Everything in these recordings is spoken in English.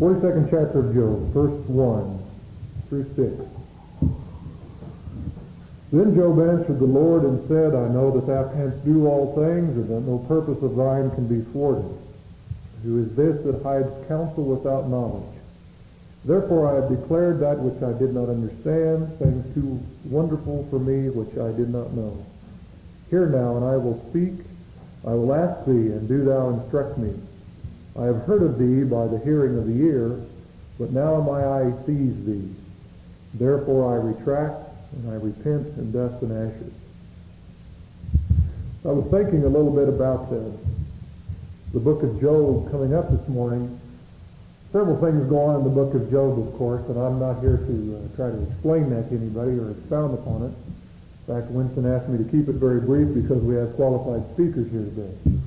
42nd chapter of Job, verse 1 through 6. Then Job answered the Lord and said, I know that thou canst do all things, and that no purpose of thine can be thwarted. Who is this that hides counsel without knowledge? Therefore I have declared that which I did not understand, things too wonderful for me which I did not know. Hear now, and I will speak. I will ask thee, and do thou instruct me. I have heard of thee by the hearing of the ear, but now my eye sees thee. Therefore I retract, and I repent in dust and ashes. I was thinking a little bit about the, the book of Job coming up this morning. Several things go on in the book of Job, of course, and I'm not here to uh, try to explain that to anybody or expound upon it. In fact, Winston asked me to keep it very brief because we have qualified speakers here today.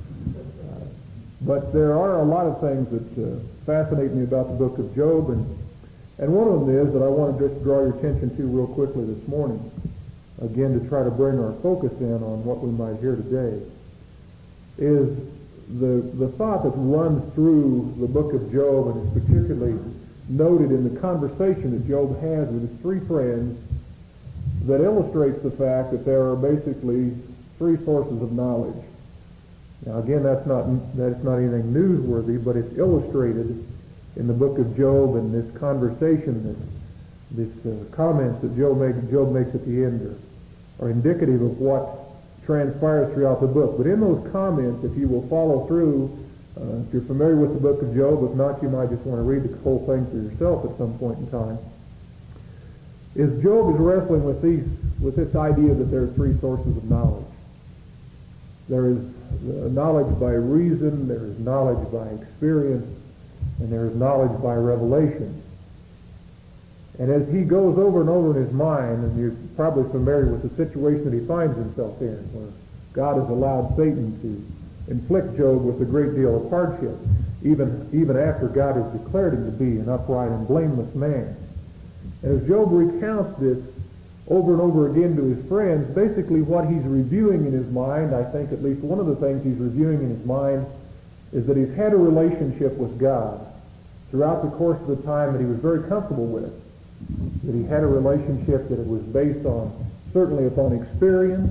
But there are a lot of things that uh, fascinate me about the book of Job, and and one of them is that I want to just draw your attention to real quickly this morning, again to try to bring our focus in on what we might hear today, is the, the thought that runs through the book of Job and is particularly noted in the conversation that Job has with his three friends that illustrates the fact that there are basically three sources of knowledge. Now again, that's not, that's not anything newsworthy, but it's illustrated in the book of Job and this conversation, this, this uh, comments that Job, make, Job makes at the end are, are indicative of what transpires throughout the book. But in those comments, if you will follow through, uh, if you're familiar with the book of Job, if not, you might just want to read the whole thing for yourself at some point in time. Is Job is wrestling with these, with this idea that there are three sources of knowledge. There is knowledge by reason, there is knowledge by experience, and there is knowledge by revelation. And as he goes over and over in his mind, and you're probably familiar with the situation that he finds himself in, where God has allowed Satan to inflict Job with a great deal of hardship, even, even after God has declared him to be an upright and blameless man. And as Job recounts this over and over again to his friends, basically what he's reviewing in his mind, I think at least one of the things he's reviewing in his mind is that he's had a relationship with God throughout the course of the time that he was very comfortable with. That he had a relationship that it was based on, certainly upon experience,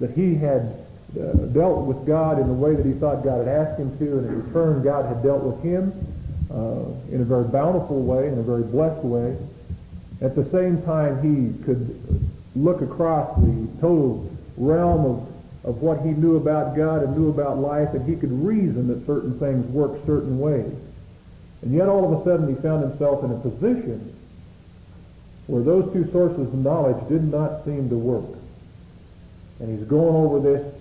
that he had uh, dealt with God in the way that he thought God had asked him to, and in return God had dealt with him uh, in a very bountiful way, in a very blessed way. At the same time, he could look across the total realm of of what he knew about God and knew about life, and he could reason that certain things work certain ways. And yet all of a sudden he found himself in a position where those two sources of knowledge did not seem to work. And he's going over this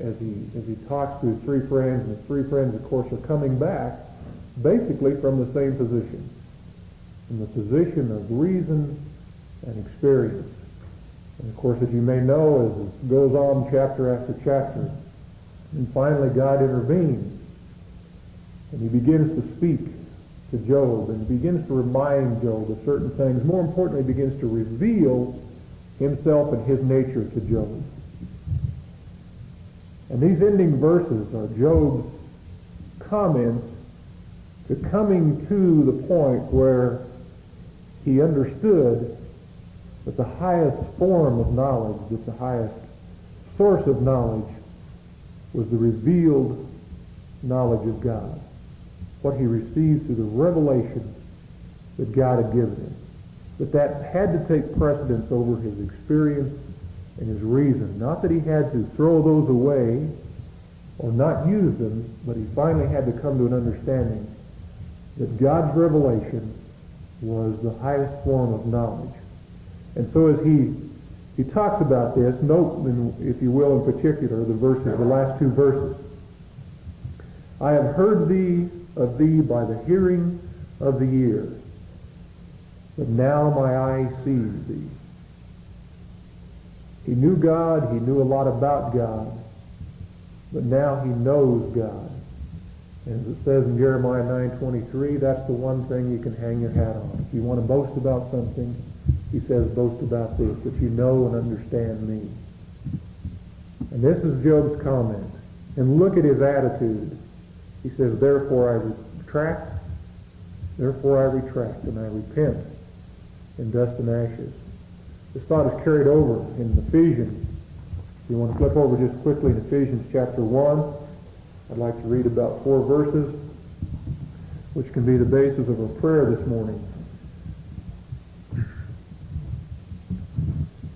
as he, as he talks to his three friends, and his three friends, of course, are coming back basically from the same position, from the position of reason and experience. And of course, as you may know, as it goes on chapter after chapter, and finally God intervenes, and he begins to speak to Job, and begins to remind Job of certain things. More importantly, begins to reveal himself and his nature to Job. And these ending verses are Job's comments to coming to the point where he understood that the highest form of knowledge, that the highest source of knowledge was the revealed knowledge of God. What he received through the revelation that God had given him. That that had to take precedence over his experience and his reason. Not that he had to throw those away or not use them, but he finally had to come to an understanding that God's revelation was the highest form of knowledge. And so as he he talks about this, note, if you will, in particular, the verses, the last two verses. I have heard thee of thee by the hearing of the ear, but now my eye sees thee. He knew God, he knew a lot about God, but now he knows God. As it says in Jeremiah 9.23, that's the one thing you can hang your hat on. If you want to boast about something, he says, boast about this, that you know and understand me. And this is Job's comment. And look at his attitude. He says, therefore I retract, Therefore I retract and I repent in dust and ashes. This thought is carried over in Ephesians. If you want to flip over just quickly in Ephesians chapter 1, I'd like to read about four verses, which can be the basis of our prayer this morning.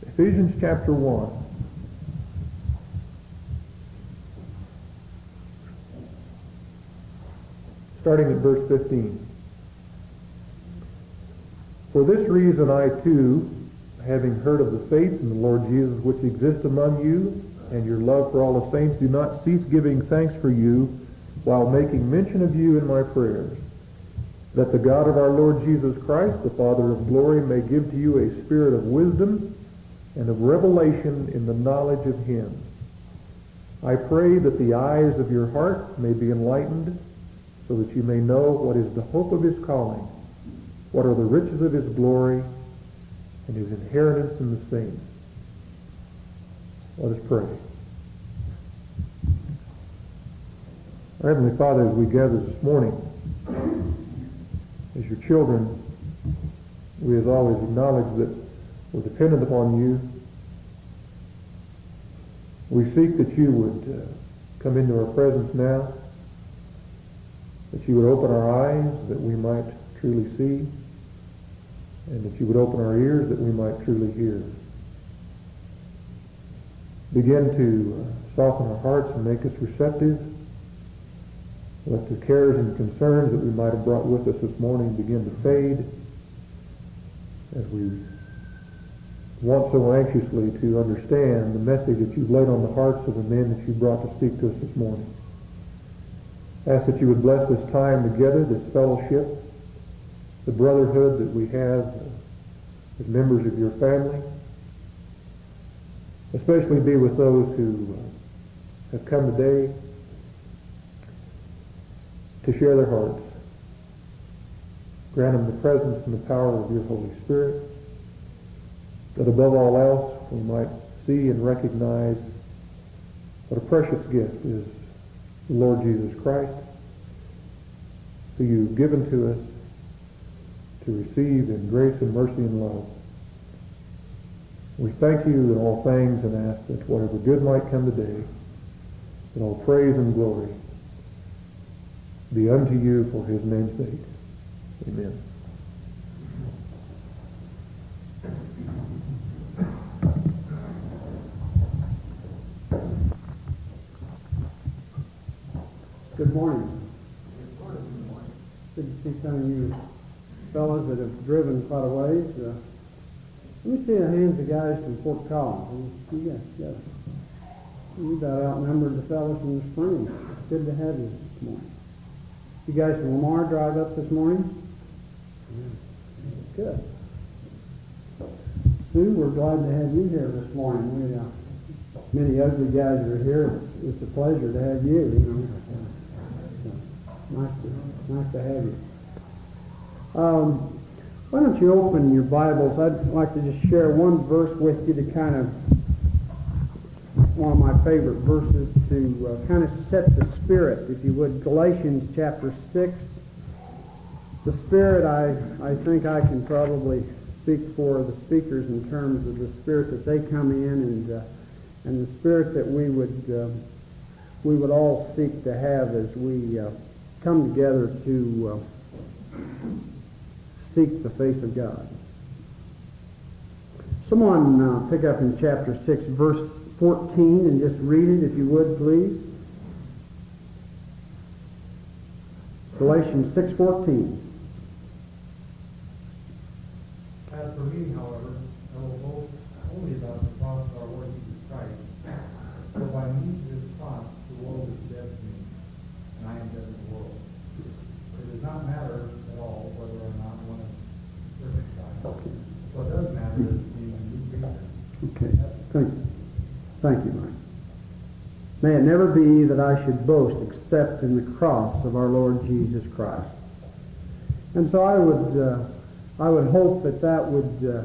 Ephesians chapter 1. Starting at verse 15. For this reason I too, having heard of the faith in the Lord Jesus which exists among you, and your love for all the saints, do not cease giving thanks for you, while making mention of you in my prayers, that the God of our Lord Jesus Christ, the Father of glory, may give to you a spirit of wisdom and of revelation in the knowledge of him. I pray that the eyes of your heart may be enlightened, so that you may know what is the hope of his calling, what are the riches of his glory, and his inheritance in the saints. Let us pray. Our Heavenly Father, as we gather this morning, as your children, we as always acknowledge that we're dependent upon you. We seek that you would uh, come into our presence now, that you would open our eyes that we might truly see, and that you would open our ears that we might truly hear. Begin to soften our hearts and make us receptive. Let the cares and concerns that we might have brought with us this morning begin to fade as we want so anxiously to understand the message that you've laid on the hearts of the men that you brought to speak to us this morning. Ask that you would bless this time together, this fellowship, the brotherhood that we have as members of your family. Especially be with those who uh, have come today to share their hearts. Grant them the presence and the power of your Holy Spirit, that above all else we might see and recognize what a precious gift is the Lord Jesus Christ, who you've given to us to receive in grace and mercy and love. We thank you in all things and ask that whatever good might come today, that all praise and glory be unto you for his name's sake. Amen. Good morning. Good to see some of you fellows that have driven quite a ways. Uh, let me see the hands of guys from Fort Collins. You yeah. You about outnumbered the fellows from the spring. Good to have you this morning. You guys from Lamar drive up this morning? Good. Sue, we're glad to have you here this morning. We, uh, many ugly guys are here. It's, it's a pleasure to have you. you know. Nice to, nice to have you. Um, why don't you open your Bibles? I'd like to just share one verse with you to kind of, one of my favorite verses to uh, kind of set the spirit, if you would. Galatians chapter 6. The spirit, I, I think I can probably speak for the speakers in terms of the spirit that they come in and, uh, and the spirit that we would, uh, we would all seek to have as we uh, come together to uh, seek the face of God. Someone uh, pick up in chapter 6, verse 14, and just read it if you would, please. Galatians 6.14. As for me, however, I will boast only about the cross of our Lord Jesus Christ. For by means of this cross, the world is dead to me, and I am dead to the world. It does not matter at all whether or not one is circumcised. What does matter is being a new creature. Okay, thank you. Thank you, Mike. May it never be that I should boast except in the cross of our Lord Jesus Christ. And so I would, uh, I would hope that that would, uh,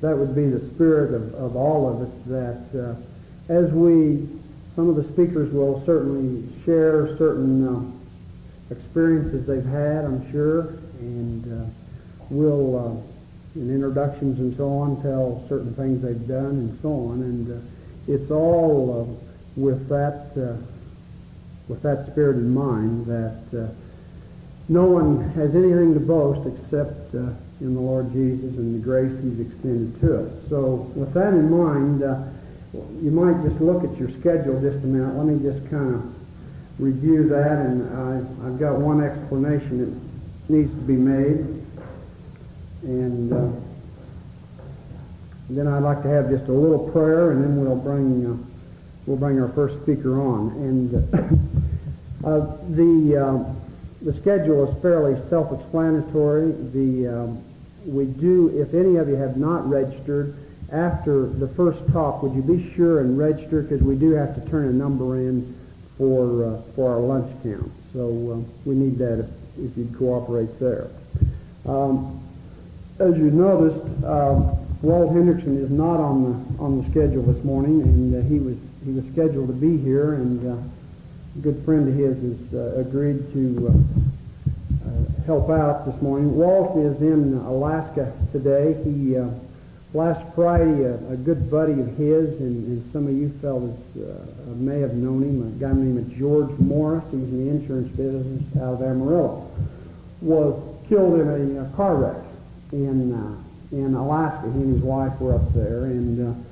that would be the spirit of, of all of us, that uh, as we, some of the speakers will certainly share certain uh, experiences they've had, I'm sure, and uh, will, uh, in introductions and so on, tell certain things they've done and so on. And it's all with that uh, with that spirit in mind that uh, no one has anything to boast except uh, in the Lord Jesus and the grace He's extended to us. So, with that in mind, uh, you might just look at your schedule just a minute. Let me just kind of review that, and I, I've got one explanation that needs to be made, and uh, then I'd like to have just a little prayer, and then we'll bring uh, we'll bring our first speaker on. And uh, the um, the schedule is fairly self-explanatory. The um, we do, if any of you have not registered, after the first talk, would you be sure and register because we do have to turn a number in for uh, for our lunch count. So uh, we need that if, if you'd cooperate there. Um, as you noticed, um, Walt Henrichsen is not on the on the schedule this morning, and uh, he was he was scheduled to be here, and uh, a good friend of his has uh, agreed to uh, uh, help out this morning. Walt is in Alaska today. He uh, last Friday, a, a good buddy of his, and, and some of you fellas uh, may have known him, a guy named George Morris. He's in the insurance business out of Amarillo. Was killed in a, uh car wreck in in Alaska. He and his wife were up there, and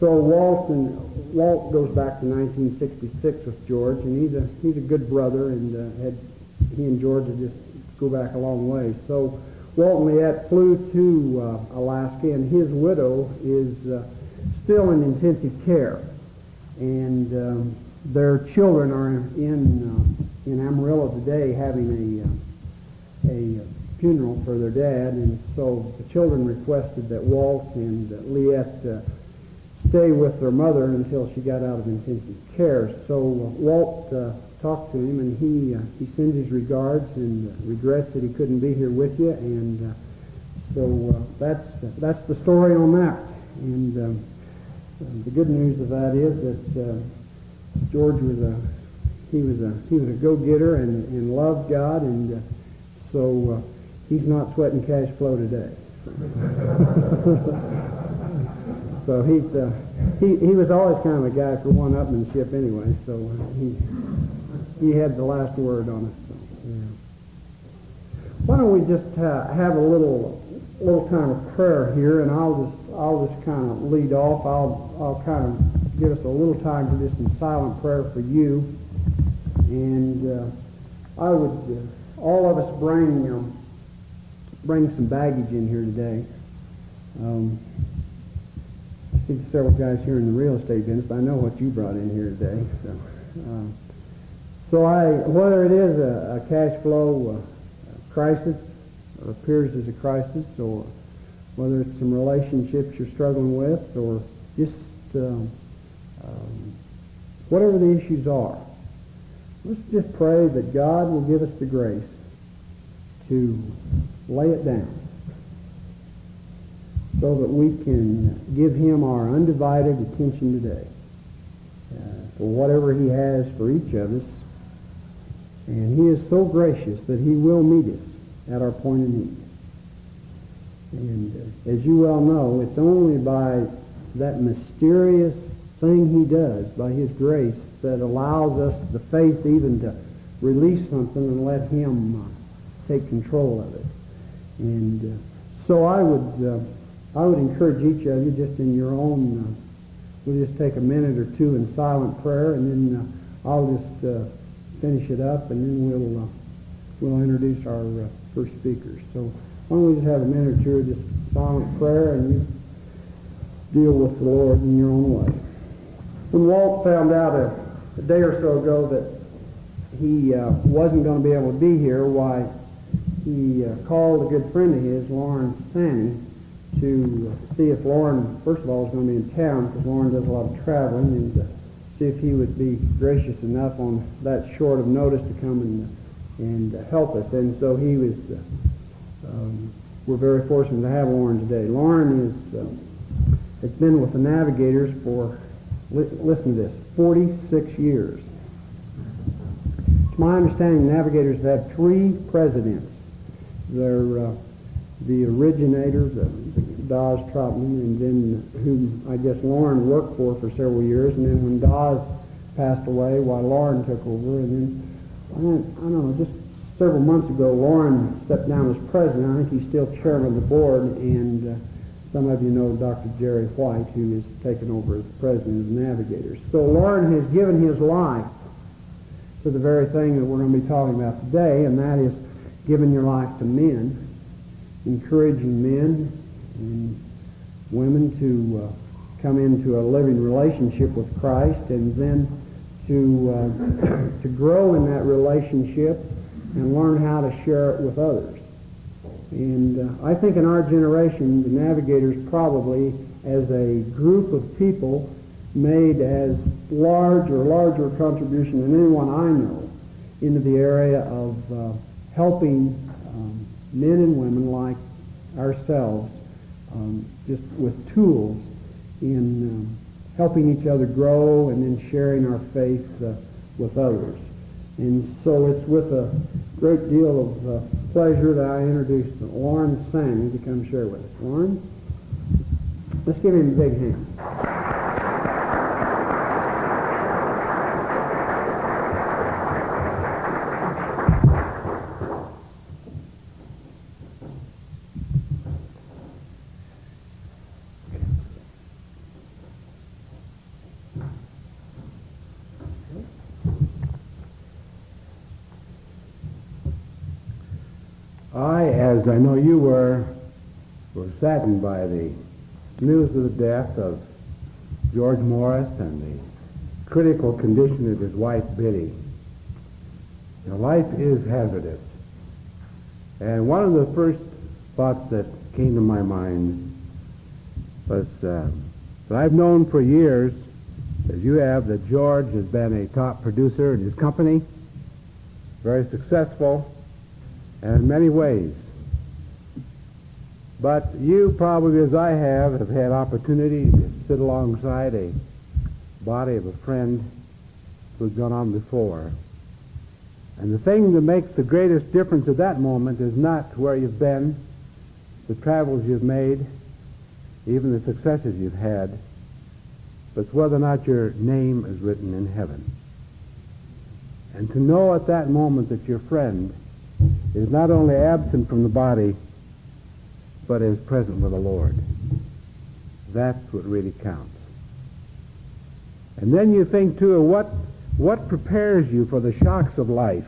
so Walt and Walt goes back to 1966 with George, and he's a he's a good brother, and uh, had he and George had just go back a long way. So Walt and Leette flew to uh, Alaska, and his widow is uh, still in intensive care, and um, their children are in uh, in Amarillo today having a uh, a funeral for their dad, and so the children requested that Walt and uh, Leette uh, stay with their mother until she got out of intensive care. So uh, Walt uh, talked to him, and he uh, he sends his regards and uh, regrets that he couldn't be here with you. And uh, so uh, that's that's the story on that. And um, uh, the good news of that is that uh, George was a he was a he was a go-getter and, and loved God, and uh, so uh, he's not sweating cash flow today. So he's uh, he he was always kind of a guy for one-upmanship anyway. So uh, he he had the last word on it. So, yeah. Why don't we just uh, have a little little time of prayer here, and I'll just I'll just kind of lead off. I'll I'll kind of give us a little time for just some silent prayer for you, and uh, I would uh, all of us bring um, bring some baggage in here today. Um, see several guys here in the real estate business. I know what you brought in here today. So, um, so I, whether it is a, a cash flow uh, crisis, or appears as a crisis, or whether it's some relationships you're struggling with, or just um, um, whatever the issues are, let's just pray that God will give us the grace to lay it down so that we can give him our undivided attention today uh, for whatever he has for each of us. And he is so gracious that he will meet us at our point of need. And uh, as you well know, it's only by that mysterious thing he does, by his grace, that allows us the faith even to release something and let him uh, take control of it. And uh, so I would uh, I would encourage each of you just in your own, uh, we'll just take a minute or two in silent prayer, and then uh, I'll just uh, finish it up, and then we'll uh, we'll introduce our uh, first speakers. So why don't we just have a minute or two of just silent prayer, and you deal with the Lord in your own way. When Walt found out a, a day or so ago that he uh, wasn't going to be able to be here, why he called a good friend of his, Lorne Sanny, to see if Lorne, first of all, is going to be in town because Lorne does a lot of traveling, and to see if he would be gracious enough on that short of notice to come and and help us. And so he was. Uh, um, we're very fortunate to have Lorne today. Lorne is uh, has been with the Navigators for li- listen to this 46 years. To my understanding navigators have three presidents. They're uh, the originator, the, the Daws Trotman, and then whom I guess Lorne worked for for several years, and then when Daws passed away, why Lorne took over, and then I don't, I don't know, just several months ago, Lorne stepped down as president. I think he's still chairman of the board, and uh, some of you know Dr. Jerry White, who has taken over as president of Navigators. So Lorne has given his life to the very thing that we're going to be talking about today, and that is giving your life to men, encouraging men and women to uh, come into a living relationship with Christ, and then to uh, to grow in that relationship and learn how to share it with others. And uh, I think in our generation, the Navigators probably, as a group of people, made as large or larger contribution than anyone I know into the area of uh, helping men and women like ourselves um, just with tools in um, helping each other grow and then sharing our faith uh, with others. And so it's with a great deal of uh, pleasure that I introduce Lorne Sanny to come share with us. Lorne, let's give him a big hand. I, as I know you were, were saddened by the news of the death of George Morris and the critical condition of his wife, Biddy. Now, life is hazardous. And one of the first thoughts that came to my mind was uh, that I've known for years, as you have, that George has been a top producer in his company, very successful, and in many ways. But you probably, as I have, have had opportunity to sit alongside a body of a friend who's gone on before. And the thing that makes the greatest difference at that moment is not where you've been, the travels you've made, even the successes you've had, but whether or not your name is written in heaven. And to know at that moment that your friend is not only absent from the body, but is present with the Lord. That's what really counts. And then you think, too, of what, what prepares you for the shocks of life.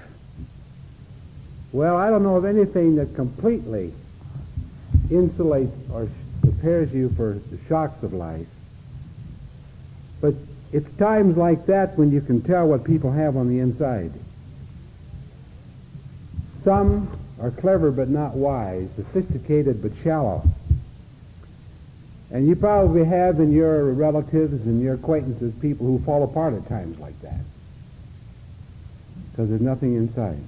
Well, I don't know of anything that completely insulates or prepares you for the shocks of life. But it's times like that when you can tell what people have on the inside. Some are clever but not wise, sophisticated but shallow. And you probably have in your relatives and your acquaintances people who fall apart at times like that. Because there's nothing inside.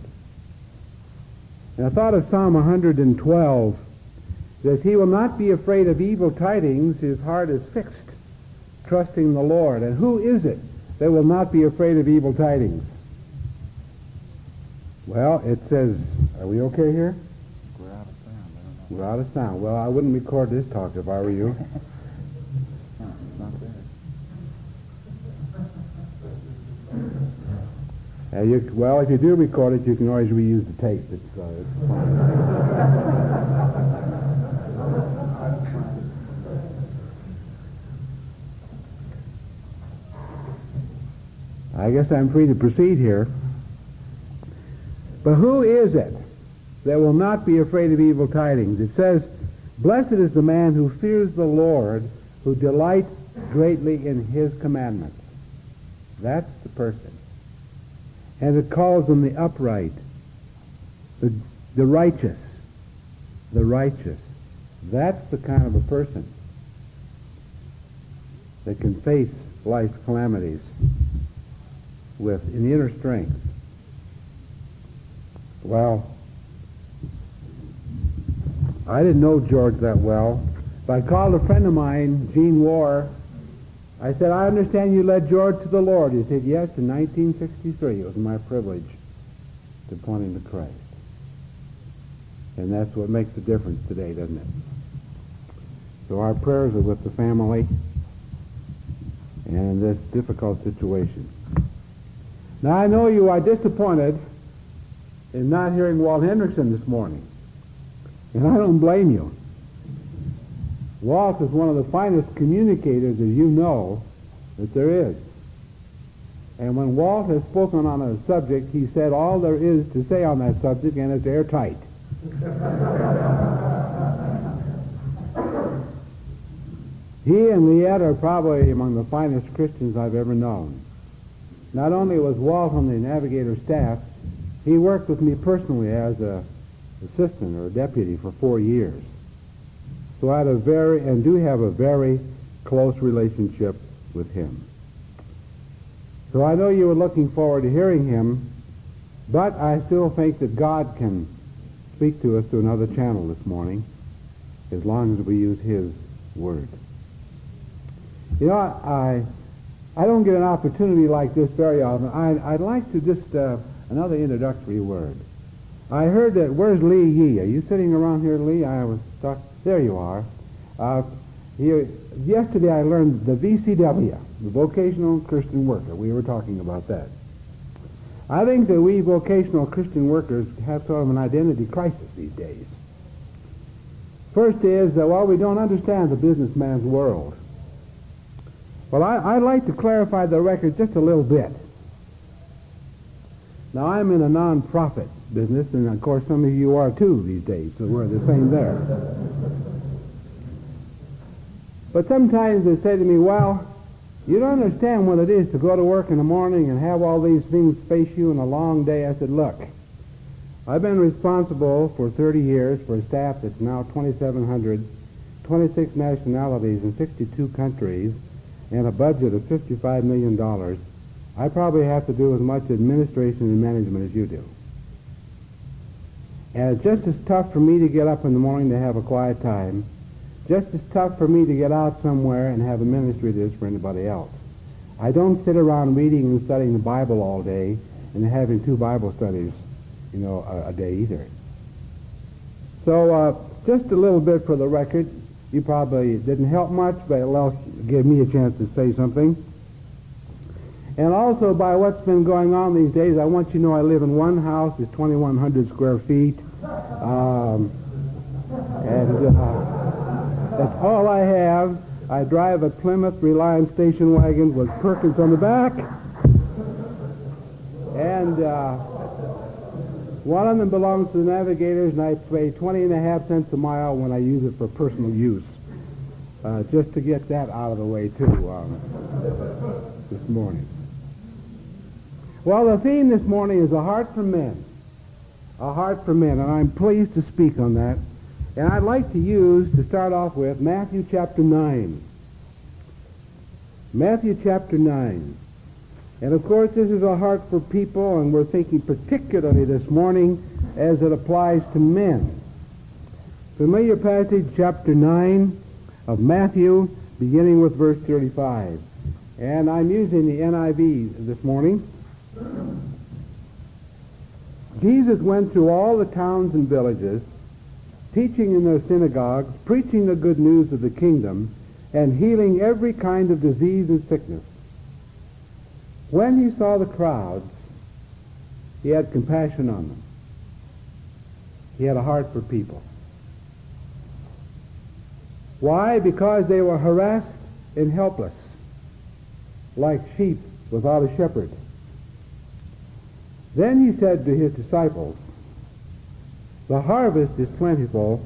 And I thought of Psalm 112. It says, He will not be afraid of evil tidings. His heart is fixed, trusting the Lord. And who is it that will not be afraid of evil tidings? Well, it says, are we okay here? We're out of sound. I don't know. We're out of sound. Well, I wouldn't record this talk if I were you. No, it's not there. Uh, you, well, if you do record it, you can always reuse the tape. It's, uh, it's fine. I guess I'm free to proceed here. But who is it that will not be afraid of evil tidings? It says, Blessed is the man who fears the Lord, who delights greatly in his commandments. That's the person. And it calls them the upright, the, the righteous, the righteous. That's the kind of a person that can face life's calamities with an inner strength. Well, I didn't know George that well, but I called a friend of mine, Gene Warr. I said, I understand you led George to the Lord. He said, yes, in 1963. It was my privilege to point him to Christ. And that's what makes the difference today, doesn't it? So our prayers are with the family and in this difficult situation. Now I know you are disappointed in not hearing Walt Henrichsen this morning. And I don't blame you. Walt is one of the finest communicators, as you know, that there is. And when Walt has spoken on a subject, he said all there is to say on that subject, and it's airtight. he and Leette are probably among the finest Christians I've ever known. Not only was Walt on the Navigator staff, he worked with me personally as a assistant or deputy for four years. So I had a very, and do have a very close relationship with him. So I know you were looking forward to hearing him, but I still think that God can speak to us through another channel this morning, as long as we use his word. You know, I, I don't get an opportunity like this very often. I, I'd like to just, uh, another introductory word. I heard that, where's Lee Yee? Are you sitting around here, Lee? I was stuck. There you are. Uh, you, yesterday I learned the VCW, the Vocational Christian Worker. We were talking about that. I think that we vocational Christian workers have sort of an identity crisis these days. First is that, while we don't understand the businessman's world. Well, I, I'd like to clarify the record just a little bit. Now, I'm in a non-profit business, and of course some of you are too these days, so we're the same there. But sometimes they say to me, well, you don't understand what it is to go to work in the morning and have all these things face you in a long day. I said, look, I've been responsible for 30 years for a staff that's now 2,700, 26 nationalities in 62 countries, and a budget of $55 million. I probably have to do as much administration and management as you do. And it's just as tough for me to get up in the morning to have a quiet time just as tough for me to get out somewhere and have a ministry it is for anybody else. I don't sit around reading and studying the Bible all day and having two Bible studies, you know, a, a day either. So uh, just a little bit for the record. You probably didn't help much, but it gave me a chance to say something. And also by what's been going on these days, I want you to know I live in one house. It's 2,100 square feet. Um, and... Uh, that's all I have. I drive a Plymouth Reliant station wagon with Perkins on the back. And uh, one of them belongs to the Navigators, and I pay 20 and a half cents a mile when I use it for personal use. Uh, just to get that out of the way, too, um, this morning. Well, the theme this morning is a heart for men. A heart for men, and I'm pleased to speak on that. And I'd like to use, to start off with, Matthew chapter 9. Matthew chapter 9. And of course, this is a heart for people, and we're thinking particularly this morning as it applies to men. Familiar passage, chapter 9 of Matthew, beginning with verse 35. And I'm using the NIV this morning. Jesus went through all the towns and villages teaching in their synagogues, preaching the good news of the kingdom, and healing every kind of disease and sickness. When he saw the crowds, he had compassion on them. He had a heart for people. Why? Because they were harassed and helpless, like sheep without a shepherd. Then he said to his disciples, the harvest is plentiful,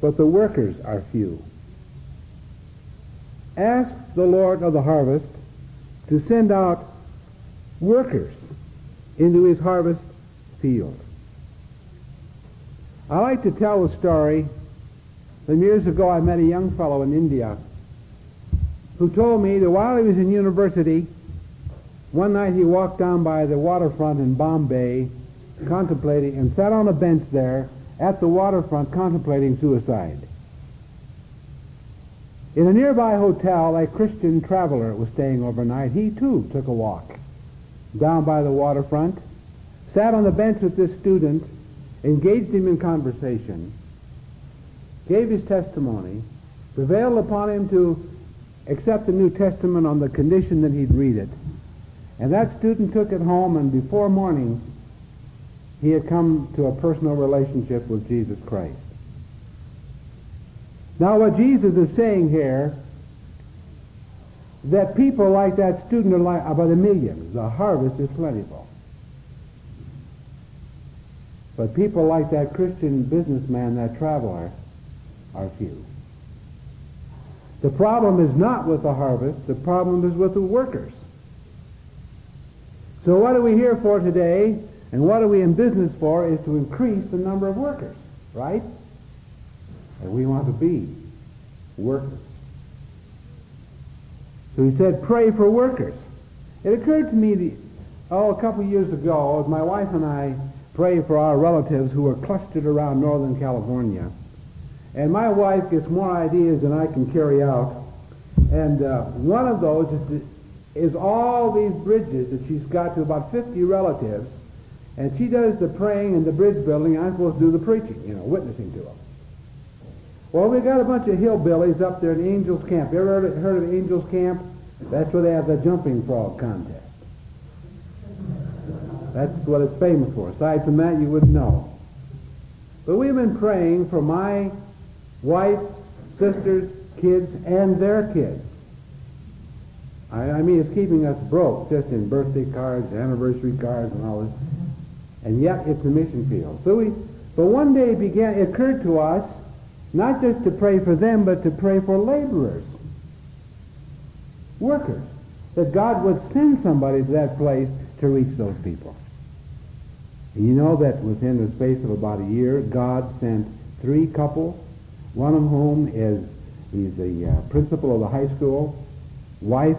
but the workers are few. Ask the Lord of the harvest to send out workers into his harvest field. I like to tell a story. Some years ago, I met a young fellow in India who told me that while he was in university, one night he walked down by the waterfront in Bombay contemplating and sat on a bench there at the waterfront contemplating suicide. In a nearby hotel, a Christian traveler was staying overnight. He too took a walk down by the waterfront sat on the bench with this student, engaged him in conversation, gave his testimony, prevailed upon him to accept the New Testament on the condition that he'd read it. And that student took it home, and before morning, he had come to a personal relationship with Jesus Christ. Now, what Jesus is saying here, that people like that student are, like, are by the millions. The harvest is plentiful. But people like that Christian businessman, that traveler, are few. The problem is not with the harvest, the problem is with the workers. So what are we here for today, and what are we in business for, is to increase the number of workers, right? And we want to be workers. So he said, pray for workers. It occurred to me, the, oh, a couple of years ago, as my wife and I prayed for our relatives who were clustered around Northern California, and my wife gets more ideas than I can carry out. And uh, one of those is, is all these bridges that she's got to about 50 relatives, and she does the praying and the bridge building. I'm supposed to do the preaching, you know, witnessing to them. Well, we got a bunch of hillbillies up there in Angels Camp. You ever heard heard of Angels Camp? That's where they have the jumping frog contest. That's what it's famous for. Aside from that, you wouldn't know. But we've been praying for my wife, sisters, kids, and their kids. I, I mean, it's keeping us broke just in birthday cards, anniversary cards, and all this. And yet, it's a mission field. So we, but one day it began. It occurred to us not just to pray for them, but to pray for laborers, workers, that God would send somebody to that place to reach those people. And you know that within the space of about a year, God sent three couples, one of whom is he's the uh, principal of the high school, wife,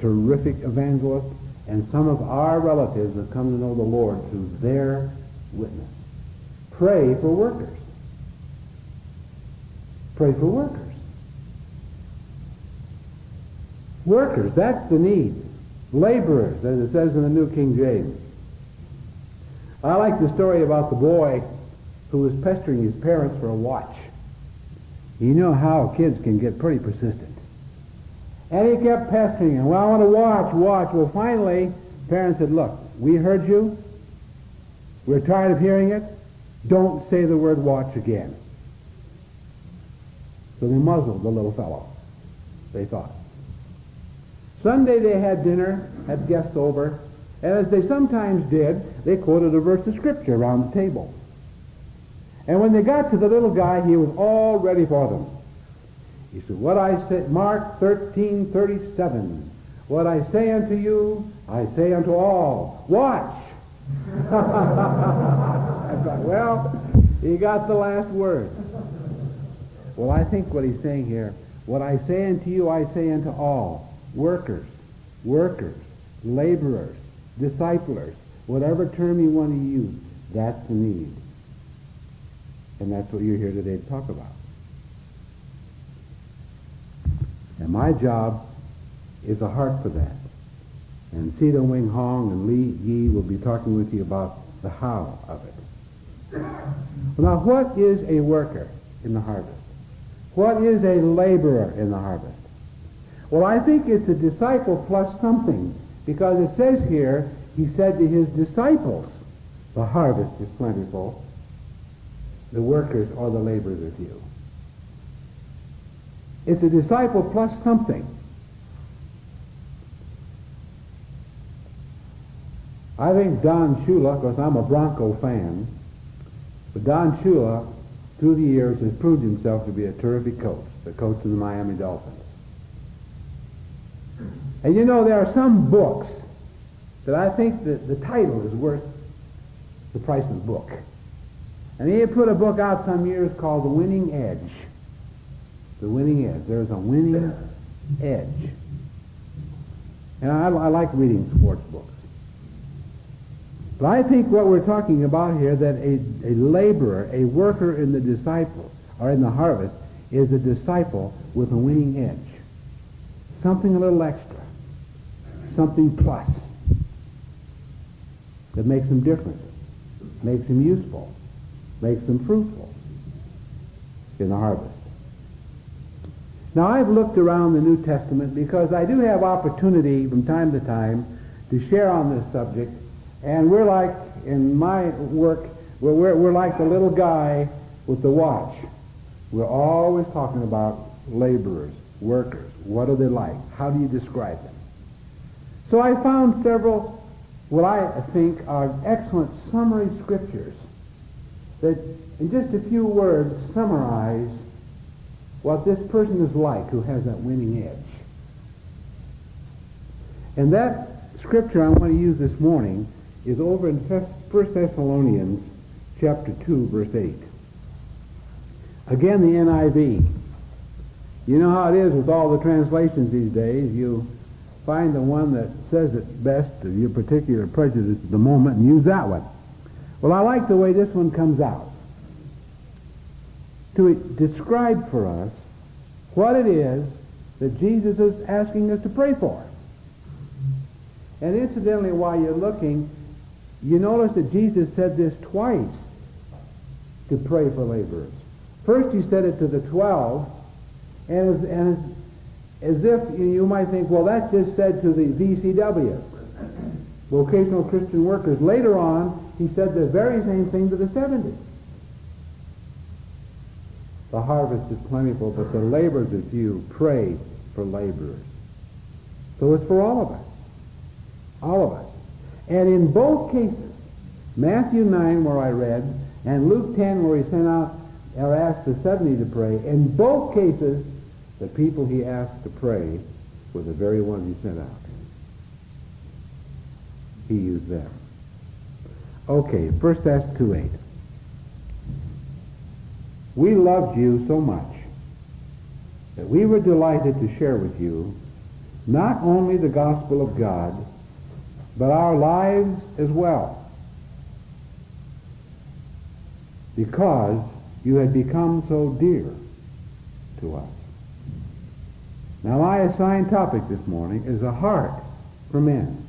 terrific evangelist, and some of our relatives have come to know the Lord through their witness. Pray for workers. Pray for workers. Workers, that's the need. Laborers, as it says in the New King James. I like the story about the boy who was pestering his parents for a watch. You know how kids can get pretty persistent. And he kept pestering him. Well, I want to watch, watch. Well, finally, parents said, look, we heard you. We're tired of hearing it. Don't say the word watch again. So they muzzled the little fellow, they thought. Sunday they had dinner, had guests over, and as they sometimes did, they quoted a verse of Scripture around the table. And when they got to the little guy, he was all ready for them. He said, What I said, Mark 13, 37, what I say unto you, I say unto all, watch. I thought, well, he got the last word. Well, I think what he's saying here, what I say unto you, I say unto all, workers, workers, laborers, disciplers, whatever term you want to use, that's the need. And that's what you're here today to talk about. And my job is a heart for that. And Sita Wing Hong and Li Yi will be talking with you about the how of it. Now, what is a worker in the harvest? What is a laborer in the harvest? Well, I think it's a disciple plus something, because it says here, he said to his disciples, the harvest is plentiful, the workers or the laborers are few. It's a disciple plus something. I think Don Shula, because I'm a Bronco fan, but Don Shula, through the years, has proved himself to be a terrific coach, the coach of the Miami Dolphins. And you know, there are some books that I think that the title is worth the price of the book. And he had put a book out some years called The Winning Edge. The Winning Edge. There's a winning edge. And I, I like reading sports books. But I think what we're talking about here, that a, a laborer, a worker in the disciple, or in the harvest, is a disciple with a winning edge. Something a little extra. Something plus. that makes them different, makes them useful, makes them fruitful in the harvest. Now, I've looked around the New Testament because I do have opportunity from time to time to share on this subject, and we're like, in my work, we're, we're, we're like the little guy with the watch. We're always talking about laborers, workers. What are they like? How do you describe them? So I found several, what I think are excellent summary scriptures that, in just a few words, summarize what this person is like who has that winning edge. And that scripture I want to use this morning is over in 1 Thessalonians chapter 2, verse 8. Again, the NIV. You know how it is with all the translations these days. You find the one that says it best to your particular prejudice at the moment and use that one. Well, I like the way this one comes out. To describe for us what it is that Jesus is asking us to pray for. And incidentally, while you're looking, you notice that Jesus said this twice to pray for laborers. First, he said it to the twelve, and as, and as, as if you might think, well, that's just said to the VCW, vocational Christian workers. Later on, he said the very same thing to the 70. The harvest is plentiful, but the laborers are few. Pray for laborers. So it's for all of us. All of us. And in both cases, Matthew 9, where I read, and Luke 10, where he sent out or asked the 70 to pray, in both cases, the people he asked to pray were the very ones he sent out. He used them. Okay, first that's 2 8. We loved you so much that we were delighted to share with you not only the gospel of God, but our lives as well. Because you had become so dear to us. Now, my assigned topic this morning is a heart for men.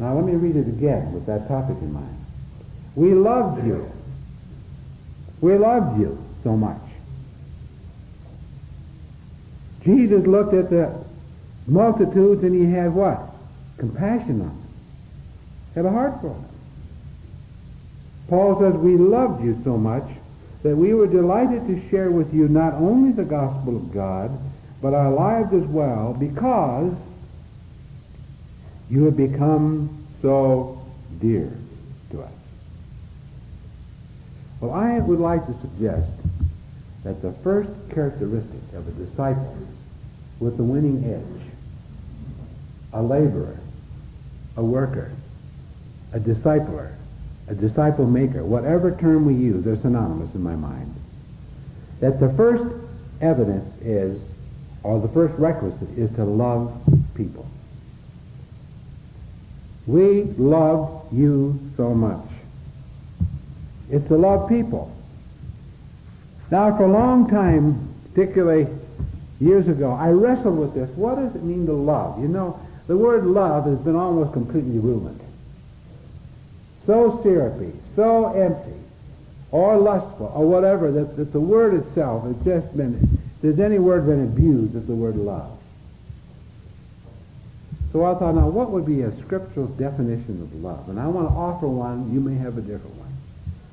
Now, let me read it again with that topic in mind. We loved you. We loved you so much. Jesus looked at the multitudes and he had what? Compassion on them. Had a heart for them. Paul says, we loved you so much that we were delighted to share with you not only the gospel of God, but our lives as well, because you have become so dear. Well, I would like to suggest that the first characteristic of a disciple with the winning edge, a laborer, a worker, a discipler, a disciple maker, whatever term we use, they're synonymous in my mind, that the first evidence is, or the first requisite is to love people. We love you so much. It's to love people. Now, for a long time, particularly years ago, I wrestled with this. What does it mean to love? You know, the word love has been almost completely ruined. So syrupy, so empty, or lustful, or whatever, that, that the word itself has just been, there's any word been abused, it's the word love. So I thought, now what would be a scriptural definition of love? And I want to offer one, you may have a different one.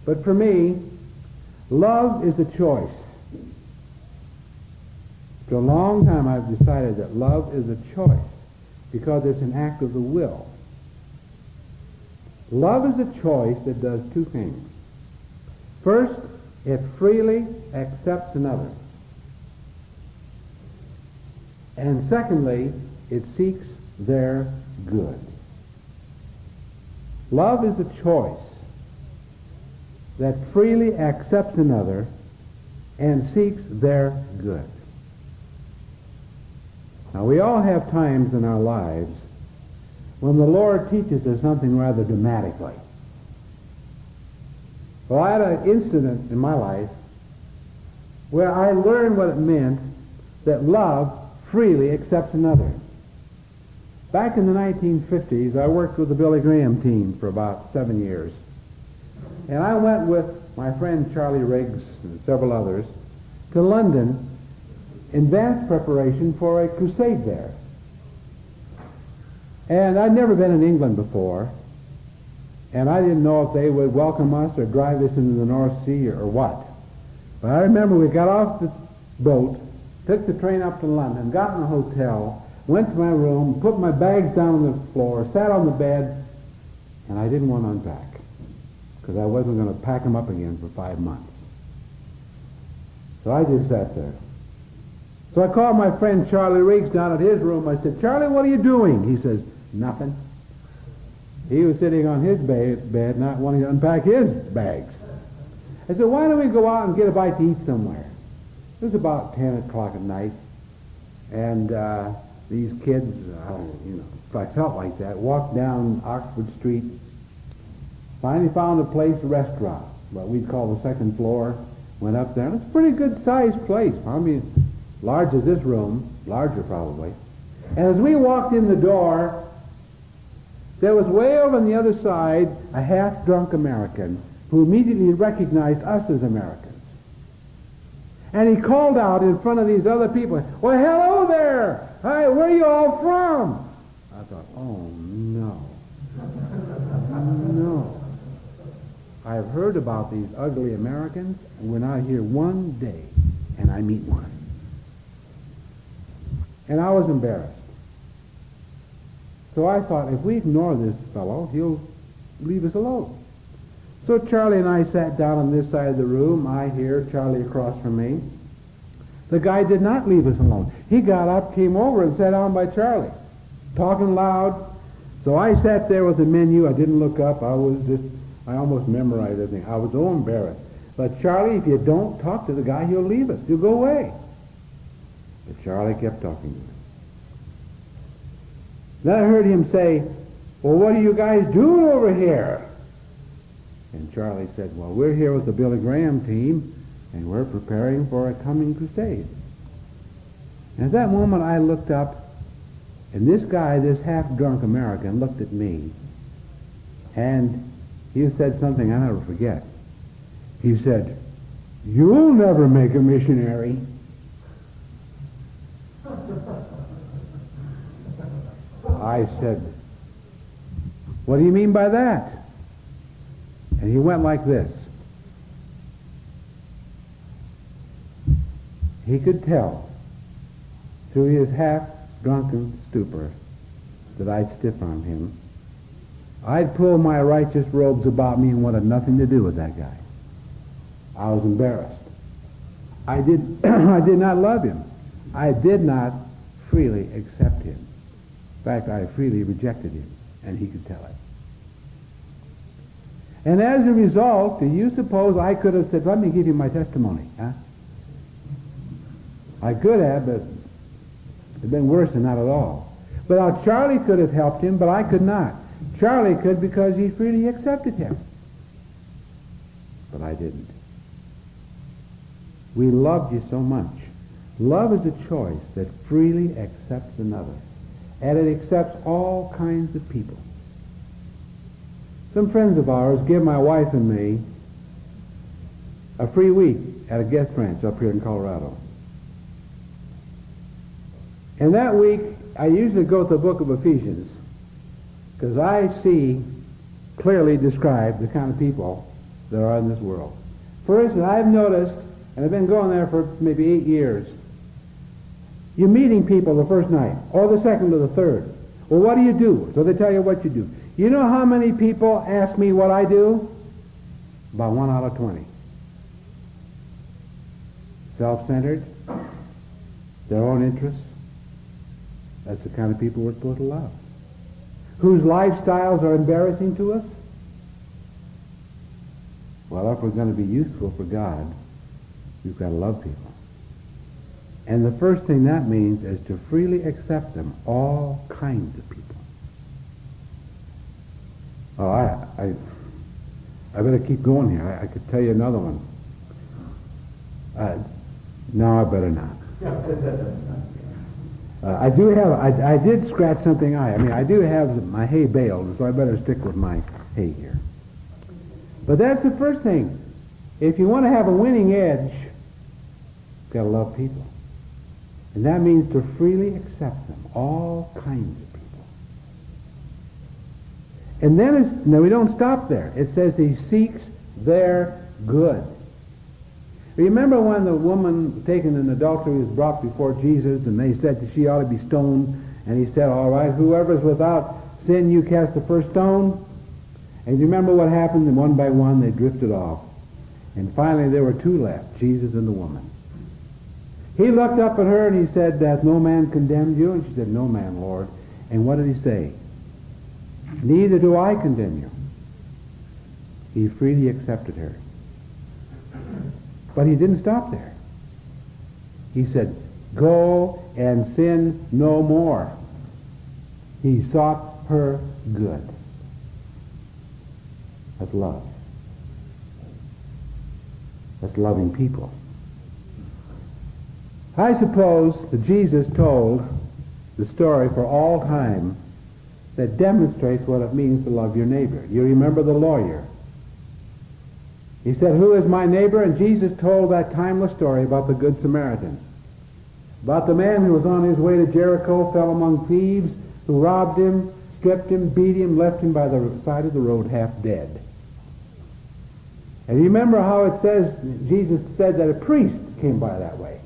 But for me, love is a choice. For a long time I've decided that love is a choice because it's an act of the will. Love is a choice that does two things. First, it freely accepts another. And secondly, it seeks their good. Love is a choice that freely accepts another and seeks their good. Now, we all have times in our lives when the Lord teaches us something rather dramatically. Well, I had an incident in my life where I learned what it meant that love freely accepts another. back in the 1950s, I worked with the Billy Graham team for about seven years. And I went with my friend Charlie Riggs and several others to London in advance preparation for a crusade there. And I'd never been in England before, and I didn't know if they would welcome us or drive us into the North Sea or, or what. But I remember we got off the boat, took the train up to London, got in a hotel, went to my room, put my bags down on the floor, sat on the bed, and I didn't want to unpack because I wasn't going to pack them up again for five months. So I just sat there. So I called my friend Charlie Riggs down at his room. I said, Charlie, what are you doing? He says, nothing. He was sitting on his ba- bed, not wanting to unpack his bags. I said, why don't we go out and get a bite to eat somewhere? It was about 10 o'clock at night, and uh, these kids, uh, you know, if I felt like that, walked down Oxford Street, finally found a place, restaurant, what we'd call the second floor, went up there, it's a pretty good sized place, probably large as this room, larger probably. And as we walked in the door, there was way over on the other side a half-drunk American who immediately recognized us as Americans. And he called out in front of these other people, well, hello there! Hi, where are you all from? I thought, oh, no. no. I've heard about these ugly Americans, and we're not here one day, and I meet one. And I was embarrassed. So I thought, if we ignore this fellow, he'll leave us alone. So Charlie and I sat down on this side of the room, I here, Charlie across from me. The guy did not leave us alone. He got up, came over, and sat down by Charlie, talking loud. So I sat there with the menu. I didn't look up. I was just, I almost memorized everything. I was so embarrassed. But Charlie, if you don't talk to the guy, he'll leave us. He'll go away. But Charlie kept talking to. Then I heard him say, well, what are you guys doing over here? And Charlie said, well, we're here with the Billy Graham team, and we're preparing for a coming crusade. And at that moment, I looked up, and this guy, this half-drunk American, looked at me, and he said something I never forget. He said, you'll never make a missionary. I said, what do you mean by that? And he went like this. He could tell through his half-drunken stupor that I'd stiff-arm him. I'd pull my righteous robes about me and wanted nothing to do with that guy. I was embarrassed. I did, I did not love him. I did not freely accept him. In fact, I freely rejected him, and he could tell it. And as a result, do you suppose I could have said, let me give you my testimony, huh? I could have, but it'd been worse than that at all. But Charlie could have helped him, but I could not. Charlie could because he freely accepted him. But I didn't. We loved you so much. Love is a choice that freely accepts another. And it accepts all kinds of people. Some friends of ours give my wife and me a free week at a guest ranch up here in Colorado. And that week, I usually go to the book of Ephesians because I see clearly described the kind of people that are in this world. For instance, I've noticed, and I've been going there for maybe eight years, you're meeting people the first night, or the second or the third. Well, what do you do? So they tell you what you do. You know how many people ask me what I do? About one out of twenty. Self-centered, their own interests. That's the kind of people we're supposed to love. Whose lifestyles are embarrassing to us? Well, if we're going to be useful for God, we've got to love people. And the first thing that means is to freely accept them, all kinds of people. Oh, I, I, I better keep going here. I, I could tell you another one. Uh, no, I better not. Uh, I do have, I, I did scratch something I, I mean, I do have my hay baled, so I better stick with my hay here. But that's the first thing. If you want to have a winning edge, you've got to love people. And that means to freely accept them, all kinds of people. And then it's, no, we don't stop there. It says he seeks their good. Remember when the woman taken in adultery was brought before Jesus and they said that she ought to be stoned and he said, all right, whoever's without sin, you cast the first stone. And you remember what happened? And one by one they drifted off. And finally there were two left, Jesus and the woman. He looked up at her and he said, Hath no man condemned you? And she said, No man, Lord. And what did he say? Neither do I condemn you. He freely accepted her. But he didn't stop there. He said, Go and sin no more. He sought her good. That's love. That's loving people. I suppose that Jesus told the story for all time that demonstrates what it means to love your neighbor. You remember the lawyer. He said, Who is my neighbor? And Jesus told that timeless story about the Good Samaritan. About the man who was on his way to Jericho, fell among thieves, who robbed him, stripped him, beat him, left him by the side of the road half dead. And you remember how it says, Jesus said that a priest came by that way.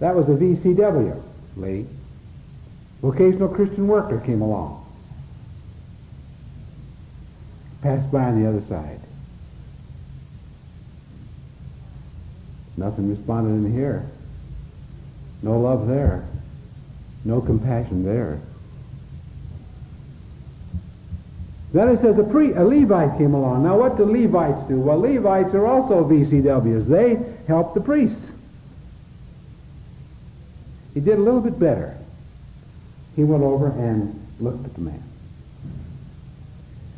That was a VCW lady. Vocational Christian worker came along. Passed by on the other side. Nothing responded in here. No love there. No compassion there. Then it says a, pre, a Levite came along. Now what do Levites do? Well, Levites are also VCWs. They help the priests. He did a little bit better. He went over and looked at the man.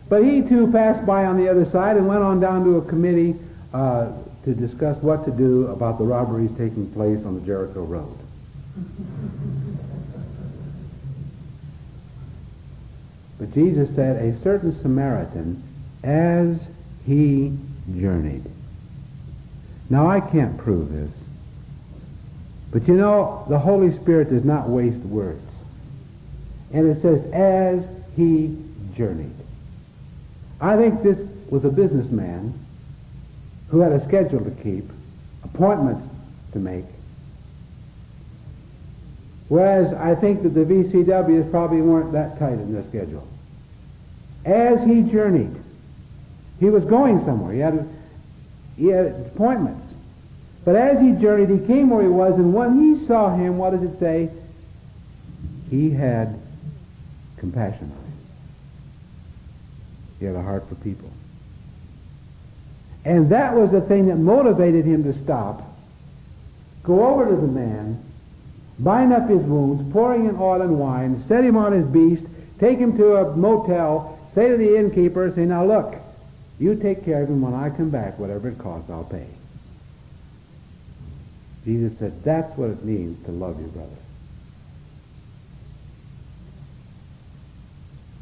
But he too passed by on the other side and went on down to a committee uh, to discuss what to do about the robberies taking place on the Jericho Road. But Jesus said, a certain Samaritan, as he journeyed. Now I can't prove this. But you know, the Holy Spirit does not waste words. And it says, as he journeyed. I think this was a businessman who had a schedule to keep, appointments to make. Whereas I think that the VCWs probably weren't that tight in their schedule. As he journeyed, he was going somewhere. He had, he had appointments. But as he journeyed, he came where he was, and when he saw him, what does it say? He had compassion on him. He had a heart for people. And that was the thing that motivated him to stop, go over to the man, bind up his wounds, pouring in oil and wine, set him on his beast, take him to a motel, say to the innkeeper, say, now look, you take care of him when I come back, whatever it costs, I'll pay. Jesus said, that's what it means to love your brother.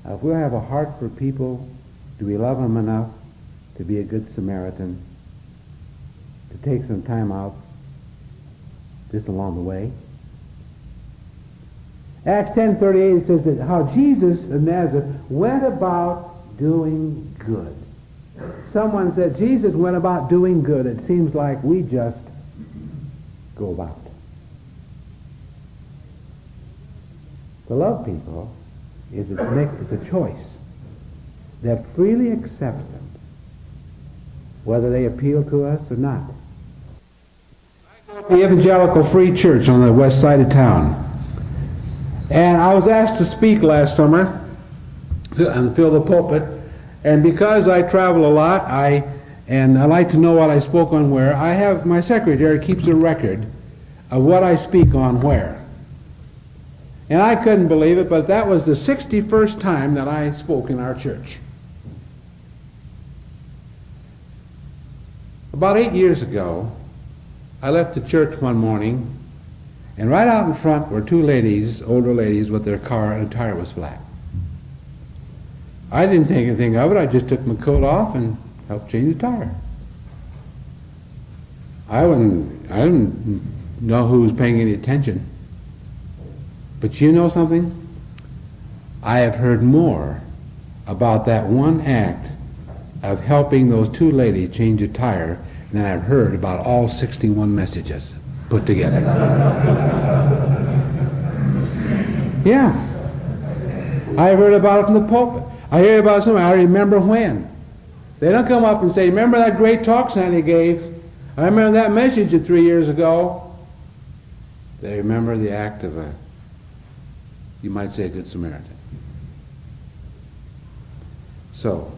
Now, if we have a heart for people, do we love them enough to be a good Samaritan, to take some time out just along the way? Acts 10.38 says that how Jesus of Nazareth went about doing good. Someone said Jesus went about doing good. It seems like we just go about. To love people is a, is a choice that freely accepts them, whether they appeal to us or not. The Evangelical Free Church on the west side of town. And I was asked to speak last summer and fill the pulpit. And because I travel a lot, I and I like to know what I spoke on where. I have my secretary keeps a record of what I speak on where. And I couldn't believe it, but that was the 61st time that I spoke in our church. About eight years ago, I left the church one morning, And right out in front were two ladies, older ladies, with their car, and tire was flat. I didn't think anything of it. I just took my coat off and helped change the tire. I wouldn't, I didn't know who was paying any attention. But you know something? I have heard more about that one act of helping those two ladies change a tire than I've heard about all 61 messages put together. yeah. I heard about it from the pulpit. I hear about something. I remember when. They don't come up and say, remember that great talk Sanny gave? I remember that message of three years ago. They remember the act of a, you might say, a good Samaritan. So,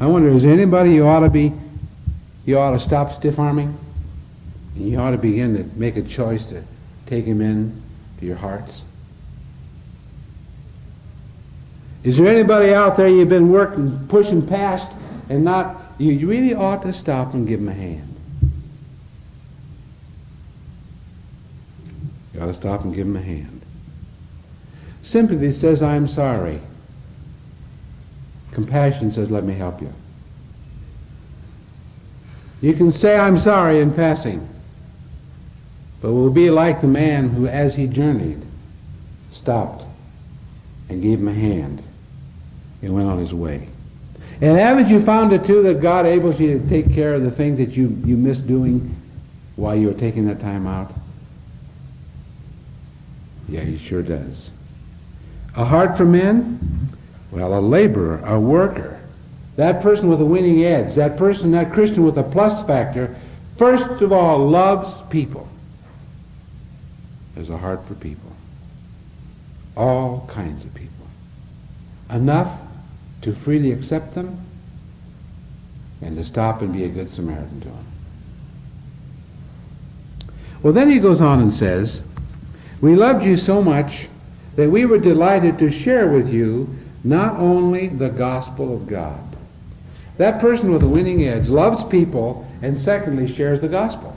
I wonder, is there anybody you ought to be, you ought to stop stiff arming? And you ought to begin to make a choice to take him in to your hearts? Is there anybody out there you've been working, pushing past, and not, you, you really ought to stop and give him a hand? You ought to stop and give him a hand. Sympathy says, I'm sorry. Compassion says, let me help you. You can say, I'm sorry in passing, but we'll be like the man who, as he journeyed, stopped and gave him a hand and went on his way. And haven't you found it too that God enables you to take care of the things that you, you missed doing while you're taking that time out? Yeah, he sure does. A heart for men? Well, a laborer, a worker. That person with a winning edge, that person, that Christian with a plus factor, first of all loves people. There's a heart for people. All kinds of people. Enough to freely accept them and to stop and be a good Samaritan to them. Well, then he goes on and says, We loved you so much that we were delighted to share with you not only the gospel of God. That person with a winning edge loves people and secondly shares the gospel.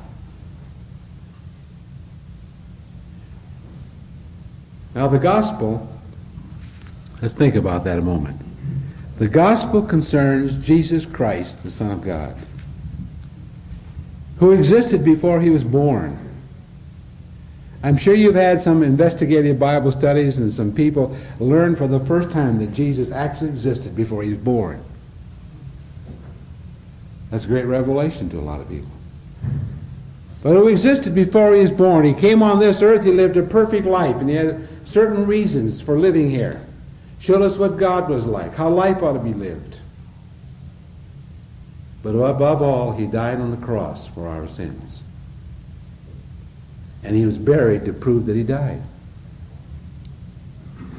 Now the gospel, let's think about that a moment. The gospel concerns Jesus Christ, the Son of God, who existed before he was born. I'm sure you've had some investigative Bible studies and some people learn for the first time that Jesus actually existed before he was born. That's a great revelation to a lot of people. But who existed before he was born. He came on this earth, he lived a perfect life, and he had certain reasons for living here. Showed us what God was like, how life ought to be lived. But above all, he died on the cross for our sins. And he was buried to prove that he died.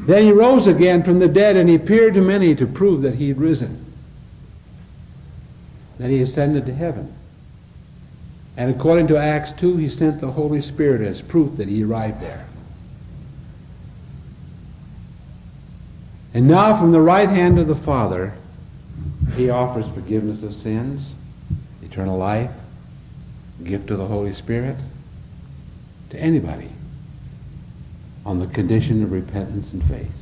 Then he rose again from the dead and he appeared to many to prove that he had risen. Then he ascended to heaven. And according to Acts 2, he sent the Holy Spirit as proof that he arrived there. And now from the right hand of the Father, he offers forgiveness of sins, eternal life, gift of the Holy Spirit to anybody on the condition of repentance and faith.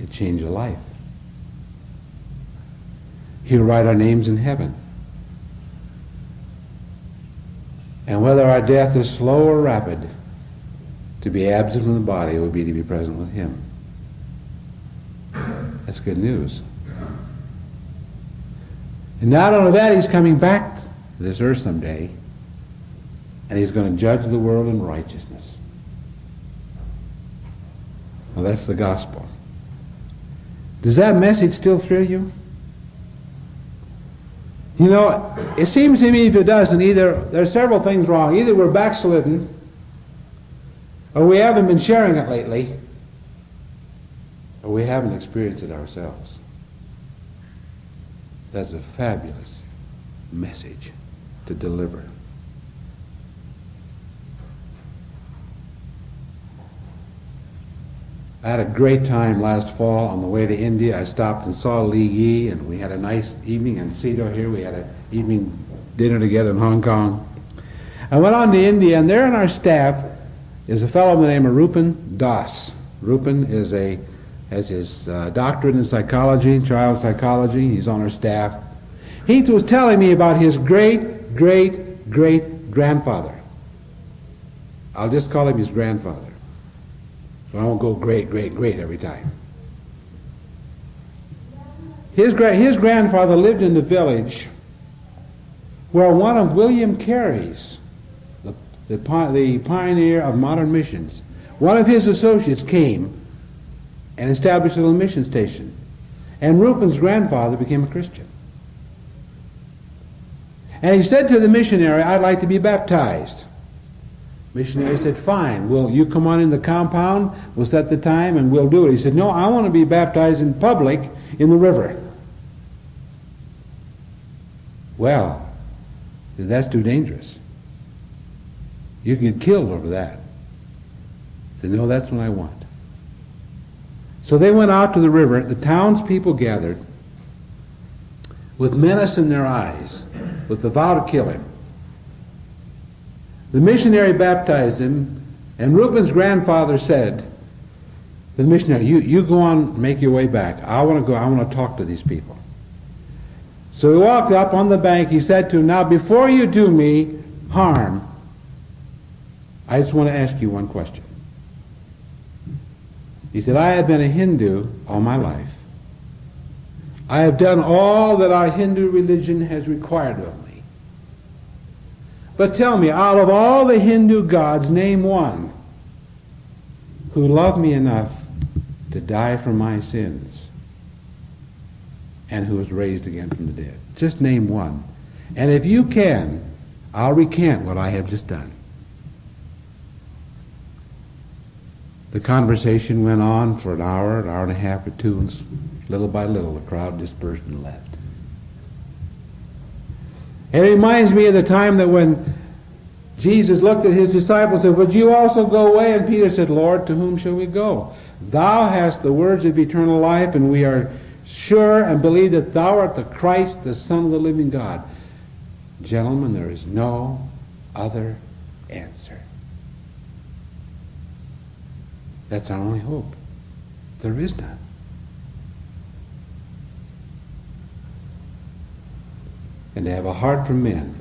It changed a life. He'll write our names in heaven. And whether our death is slow or rapid, to be absent from the body would be to be present with him. That's good news. And not only that, he's coming back to this earth someday, and he's going to judge the world in righteousness. Well, that's the gospel. Does that message still thrill you? You know, it seems to me if it doesn't, either there's several things wrong. Either we're backslidden, or we haven't been sharing it lately, or we haven't experienced it ourselves. That's a fabulous message to deliver. I had a great time last fall on the way to India. I stopped and saw Lee Yi, and we had a nice evening in Cito here. We had an evening dinner together in Hong Kong. I went on to India, and there in our staff is a fellow by the name of Rupen Das. Rupin is a has his uh, doctorate in psychology, child psychology. He's on our staff. He was telling me about his great, great, great grandfather. I'll just call him his grandfather. So I won't go great, great, great every time. His, his grandfather lived in the village where one of William Carey's, the, the, the pioneer of modern missions, one of his associates came and established a little mission station. And Rupen's grandfather became a Christian. And he said to the missionary, I'd like to be baptized. Missionary said, fine, will you come on in the compound? We'll set the time and we'll do it. He said, no, I want to be baptized in public in the river. Well, that's too dangerous. You can get killed over that. He said, no, that's what I want. So they went out to the river. The townspeople gathered with menace in their eyes, with the vow to kill him. The missionary baptized him, and Rupen's grandfather said, the missionary, you, you go on, make your way back. I want to go, I want to talk to these people. So he walked up on the bank. He said to him, Now, before you do me harm, I just want to ask you one question. He said, I have been a Hindu all my life. I have done all that our Hindu religion has required of me. But tell me, out of all the Hindu gods, name one who loved me enough to die for my sins and who was raised again from the dead. Just name one. And if you can, I'll recant what I have just done. The conversation went on for an hour, an hour and a half or two, and little by little the crowd dispersed and left. It reminds me of the time that when Jesus looked at his disciples and said, Would you also go away? And Peter said, Lord, to whom shall we go? Thou hast the words of eternal life, and we are sure and believe that thou art the Christ, the Son of the living God. Gentlemen, there is no other answer. That's our only hope. There is none. And to have a heart for men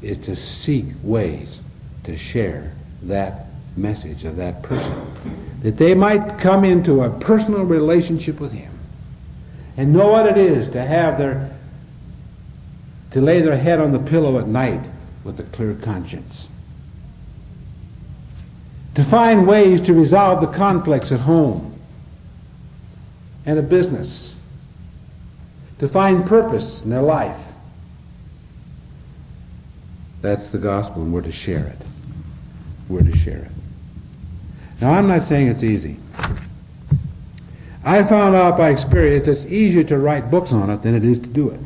is to seek ways to share that message of that person. That they might come into a personal relationship with Him and know what it is to have their, to lay their head on the pillow at night with a clear conscience. To find ways to resolve the conflicts at home and at business. To find purpose in their life. That's the gospel, and we're to share it. We're to share it. Now, I'm not saying it's easy. I found out by experience it's easier to write books on it than it is to do it.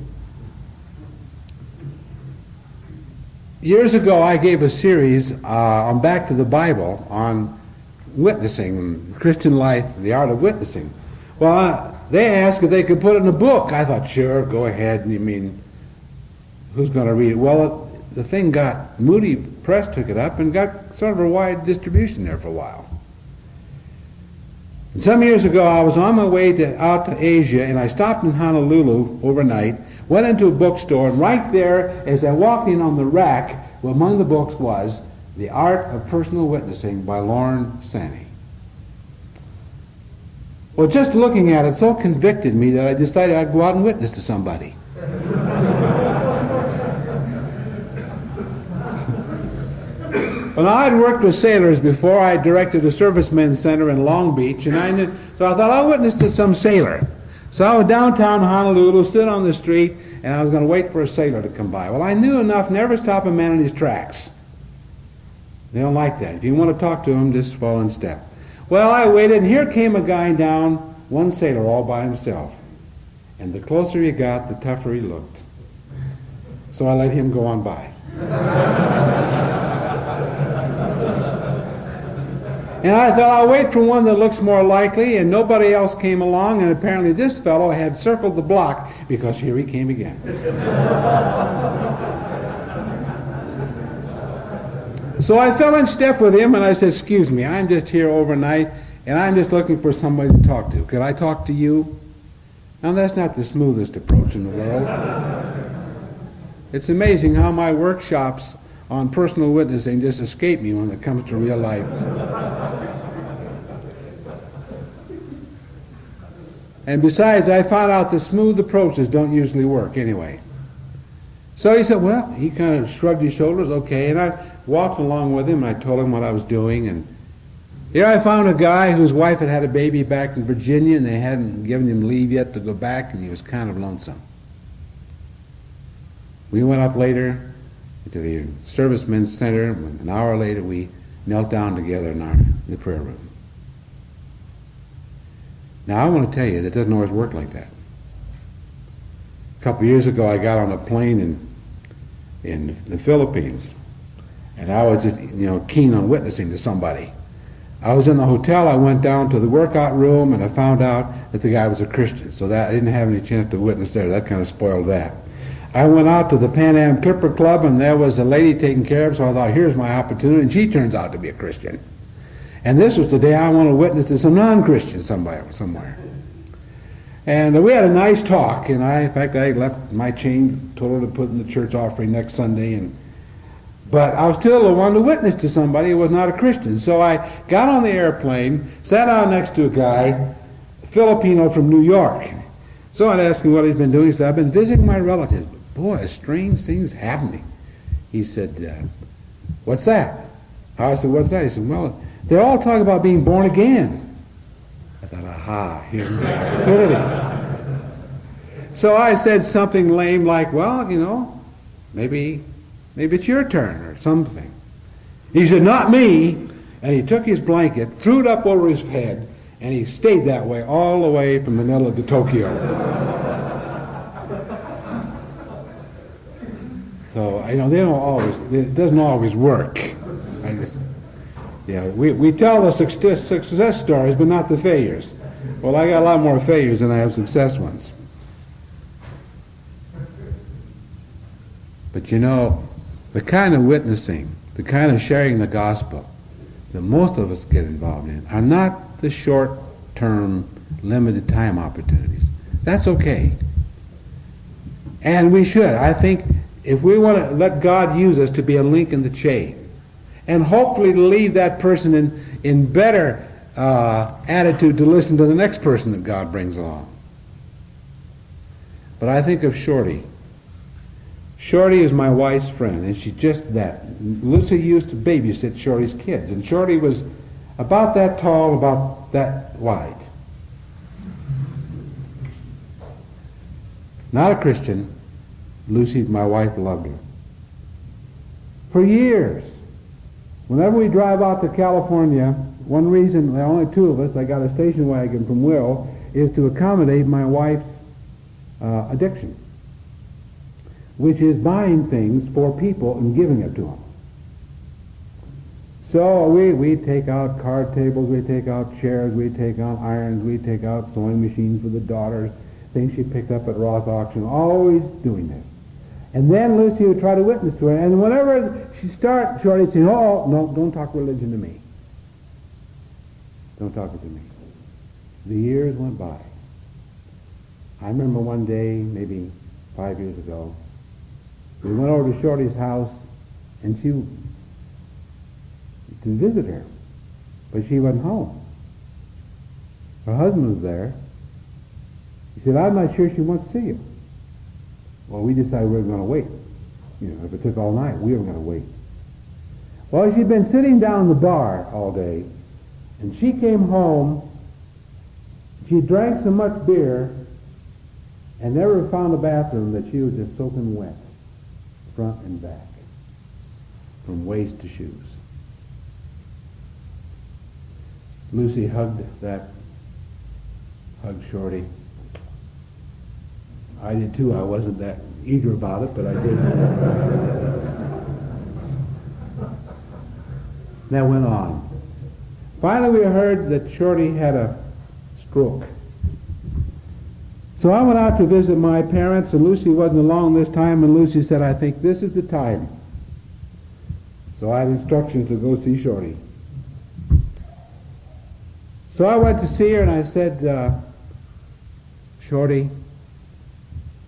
Years ago, I gave a series uh, on Back to the Bible on witnessing, Christian life, the art of witnessing. Well, uh, they asked if they could put it in a book. I thought, sure, go ahead. You mean, who's going to read it? Well, the thing got, Moody Press took it up and got sort of a wide distribution there for a while. Some years ago, I was on my way to, out to Asia, and I stopped in Honolulu overnight, went into a bookstore, and right there, as I walked in on the rack, among the books was The Art of Personal Witnessing by Lorne Sanny. Well, just looking at it so convicted me that I decided I'd go out and witness to somebody. Well, I'd worked with sailors before. I directed a servicemen's center in Long Beach, and I knew, so I thought I'll witness to some sailor. So I was downtown Honolulu, stood on the street, and I was going to wait for a sailor to come by. Well, I knew enough never stop a man in his tracks. They don't like that. If you want to talk to him, just fall in step. Well, I waited, and here came a guy down, one sailor all by himself. And the closer he got, the tougher he looked. So I let him go on by. And I thought I'll wait for one that looks more likely, and nobody else came along, and apparently this fellow had circled the block because here he came again. So I fell in step with him and I said, excuse me, I'm just here overnight and I'm just looking for somebody to talk to. Could I talk to you? Now that's not the smoothest approach in the world. It's amazing how my workshops on personal witnessing just escape me when it comes to real life. And besides, I found out the smooth approaches don't usually work anyway. So he said, well, he kind of shrugged his shoulders, okay, and I walked along with him and I told him what I was doing and here I found a guy whose wife had had a baby back in Virginia and they hadn't given him leave yet to go back and he was kind of lonesome. We went up later to the servicemen's center. And an hour later, we knelt down together in, our, in the prayer room. Now, I want to tell you, that doesn't always work like that. A couple years ago, I got on a plane in, in the Philippines, and I was just, you know, keen on witnessing to somebody. I was in the hotel, I went down to the workout room, and I found out that the guy was a Christian, so that I didn't have any chance to witness there. That kind of spoiled that. I went out to the Pan Am Clipper Club and there was a lady taking care of, so I thought, here's my opportunity, and she turns out to be a Christian. And this was the day I want to witness to some non-Christian somewhere. somewhere. And we had a nice talk, and I, in fact, I left my chain, told her to put in the church offering next Sunday, and but I was still the one to witness to somebody who was not a Christian. So I got on the airplane, sat down next to a guy, Filipino from New York. So I'd ask him what he's been doing. He said, I've been visiting my relatives boy, a strange things happening. He said, uh, what's that? I said, what's that? He said, well, they're all talking about being born again. I thought, aha, here's the opportunity. so I said something lame like, well, you know, maybe, maybe it's your turn or something. He said, not me. And he took his blanket, threw it up over his head, and he stayed that way all the way from Manila to Tokyo. So you know they don't always. It doesn't always work. I just, yeah, we we tell the success success stories, but not the failures. Well, I got a lot more failures than I have success ones. But you know, the kind of witnessing, the kind of sharing the gospel that most of us get involved in are not the short-term, limited time opportunities. That's okay. And we should. I think if we want to let God use us to be a link in the chain, and hopefully to leave that person in, in better uh, attitude to listen to the next person that God brings along. But I think of Shorty. Shorty is my wife's friend, and she's just that. Lucy used to babysit Shorty's kids, and Shorty was about that tall, about that wide. Not a Christian, Lucy, my wife, loved her. For years, whenever we drive out to California, one reason, there only two of us, I got a station wagon from Will, is to accommodate my wife's uh, addiction, which is buying things for people and giving it to them. So we, we take out card tables, we take out chairs, we take out irons, we take out sewing machines for the daughters, things she picked up at Ross auction, always doing this. And then Lucy would try to witness to her. And whenever she'd start, Shorty say, oh, no, don't talk religion to me. Don't talk it to me. The years went by. I remember one day, maybe five years ago, we went over to Shorty's house, and she to visit her, but she wasn't home. Her husband was there. He said, I'm not sure she wants to see you. Well, we decided we were going to wait. You know, if it took all night, we were going to wait. Well, she'd been sitting down the bar all day, and she came home. She drank so much beer and never found a bathroom that she was just soaking wet, front and back, from waist to shoes. Lucy hugged that, hugged Shorty. I did too. I wasn't that eager about it, but I did. that went on. Finally, we heard that Shorty had a stroke. So I went out to visit my parents, and Lucy wasn't along this time, and Lucy said, I think this is the time So I had instructions to go see Shorty. So I went to see her and I said, uh, Shorty,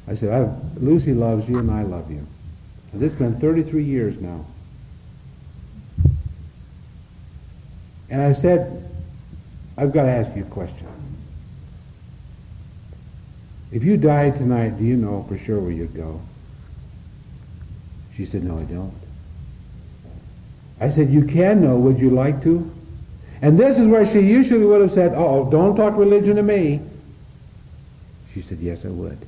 I said, Lucy loves you and I love you. And this has been 33 years now. And I said, I've got to ask you a question. If you died tonight, do you know for sure where you'd go? She said, no, I don't. I said, you can know. Would you like to? And this is where she usually would have said, oh, don't talk religion to me. She said, yes, I would.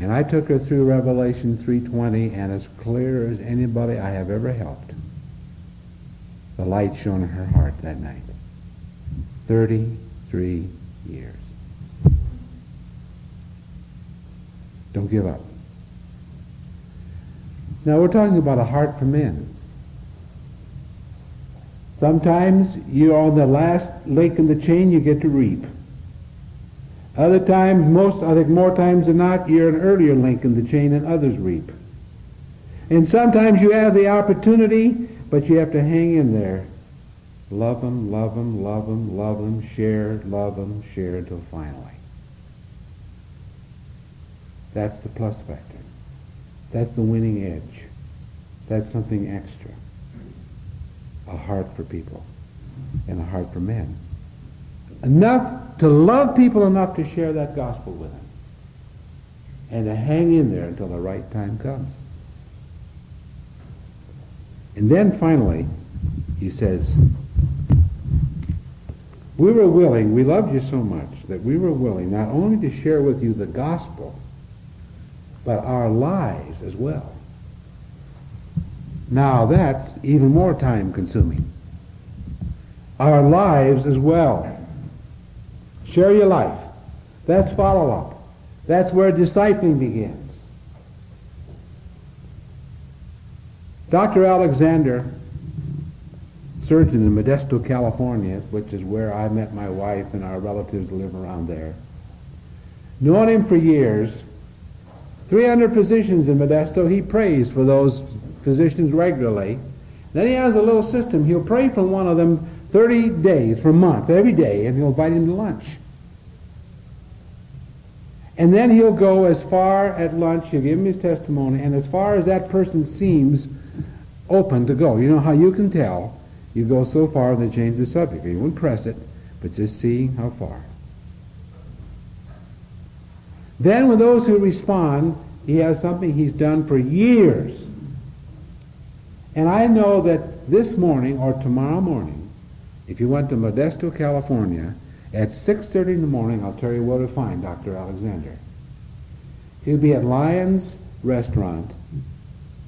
And I took her through Revelation 3.20, and as clear as anybody I have ever helped, the light shone in her heart that night. 33 years. Don't give up. Now we're talking about a heart for men. Sometimes you're on the last link in the chain you get to reap. Other times, most, I think more times than not, you're an earlier link in the chain and others reap. And sometimes you have the opportunity, but you have to hang in there. Love them, love them, love them, love them, share, love them, share until finally. That's the plus factor. That's the winning edge. That's something extra. A heart for people and a heart for men. Enough to love people enough to share that gospel with them. And to hang in there until the right time comes. And then finally, he says, we were willing, we loved you so much that we were willing not only to share with you the gospel, but our lives as well. Now that's even more time consuming. Our lives as well. Share your life. That's follow up. That's where discipling begins. Dr. Alexander, surgeon in Modesto, California, which is where I met my wife and our relatives live around there, known him for years, 300 physicians in Modesto, he prays for those physicians regularly. Then he has a little system. He'll pray for one of them 30 days for a month, every day, and he'll invite him to lunch. And then he'll go as far at lunch, he'll give him his testimony, and as far as that person seems open to go. You know how you can tell? You go so far and they change the subject. You won't press it, but just see how far. Then with those who respond, he has something he's done for years. And I know that this morning or tomorrow morning, if you went to Modesto, California, at 6.30 in the morning, I'll tell you where to find Dr. Alexander. He'll be at Lyons Restaurant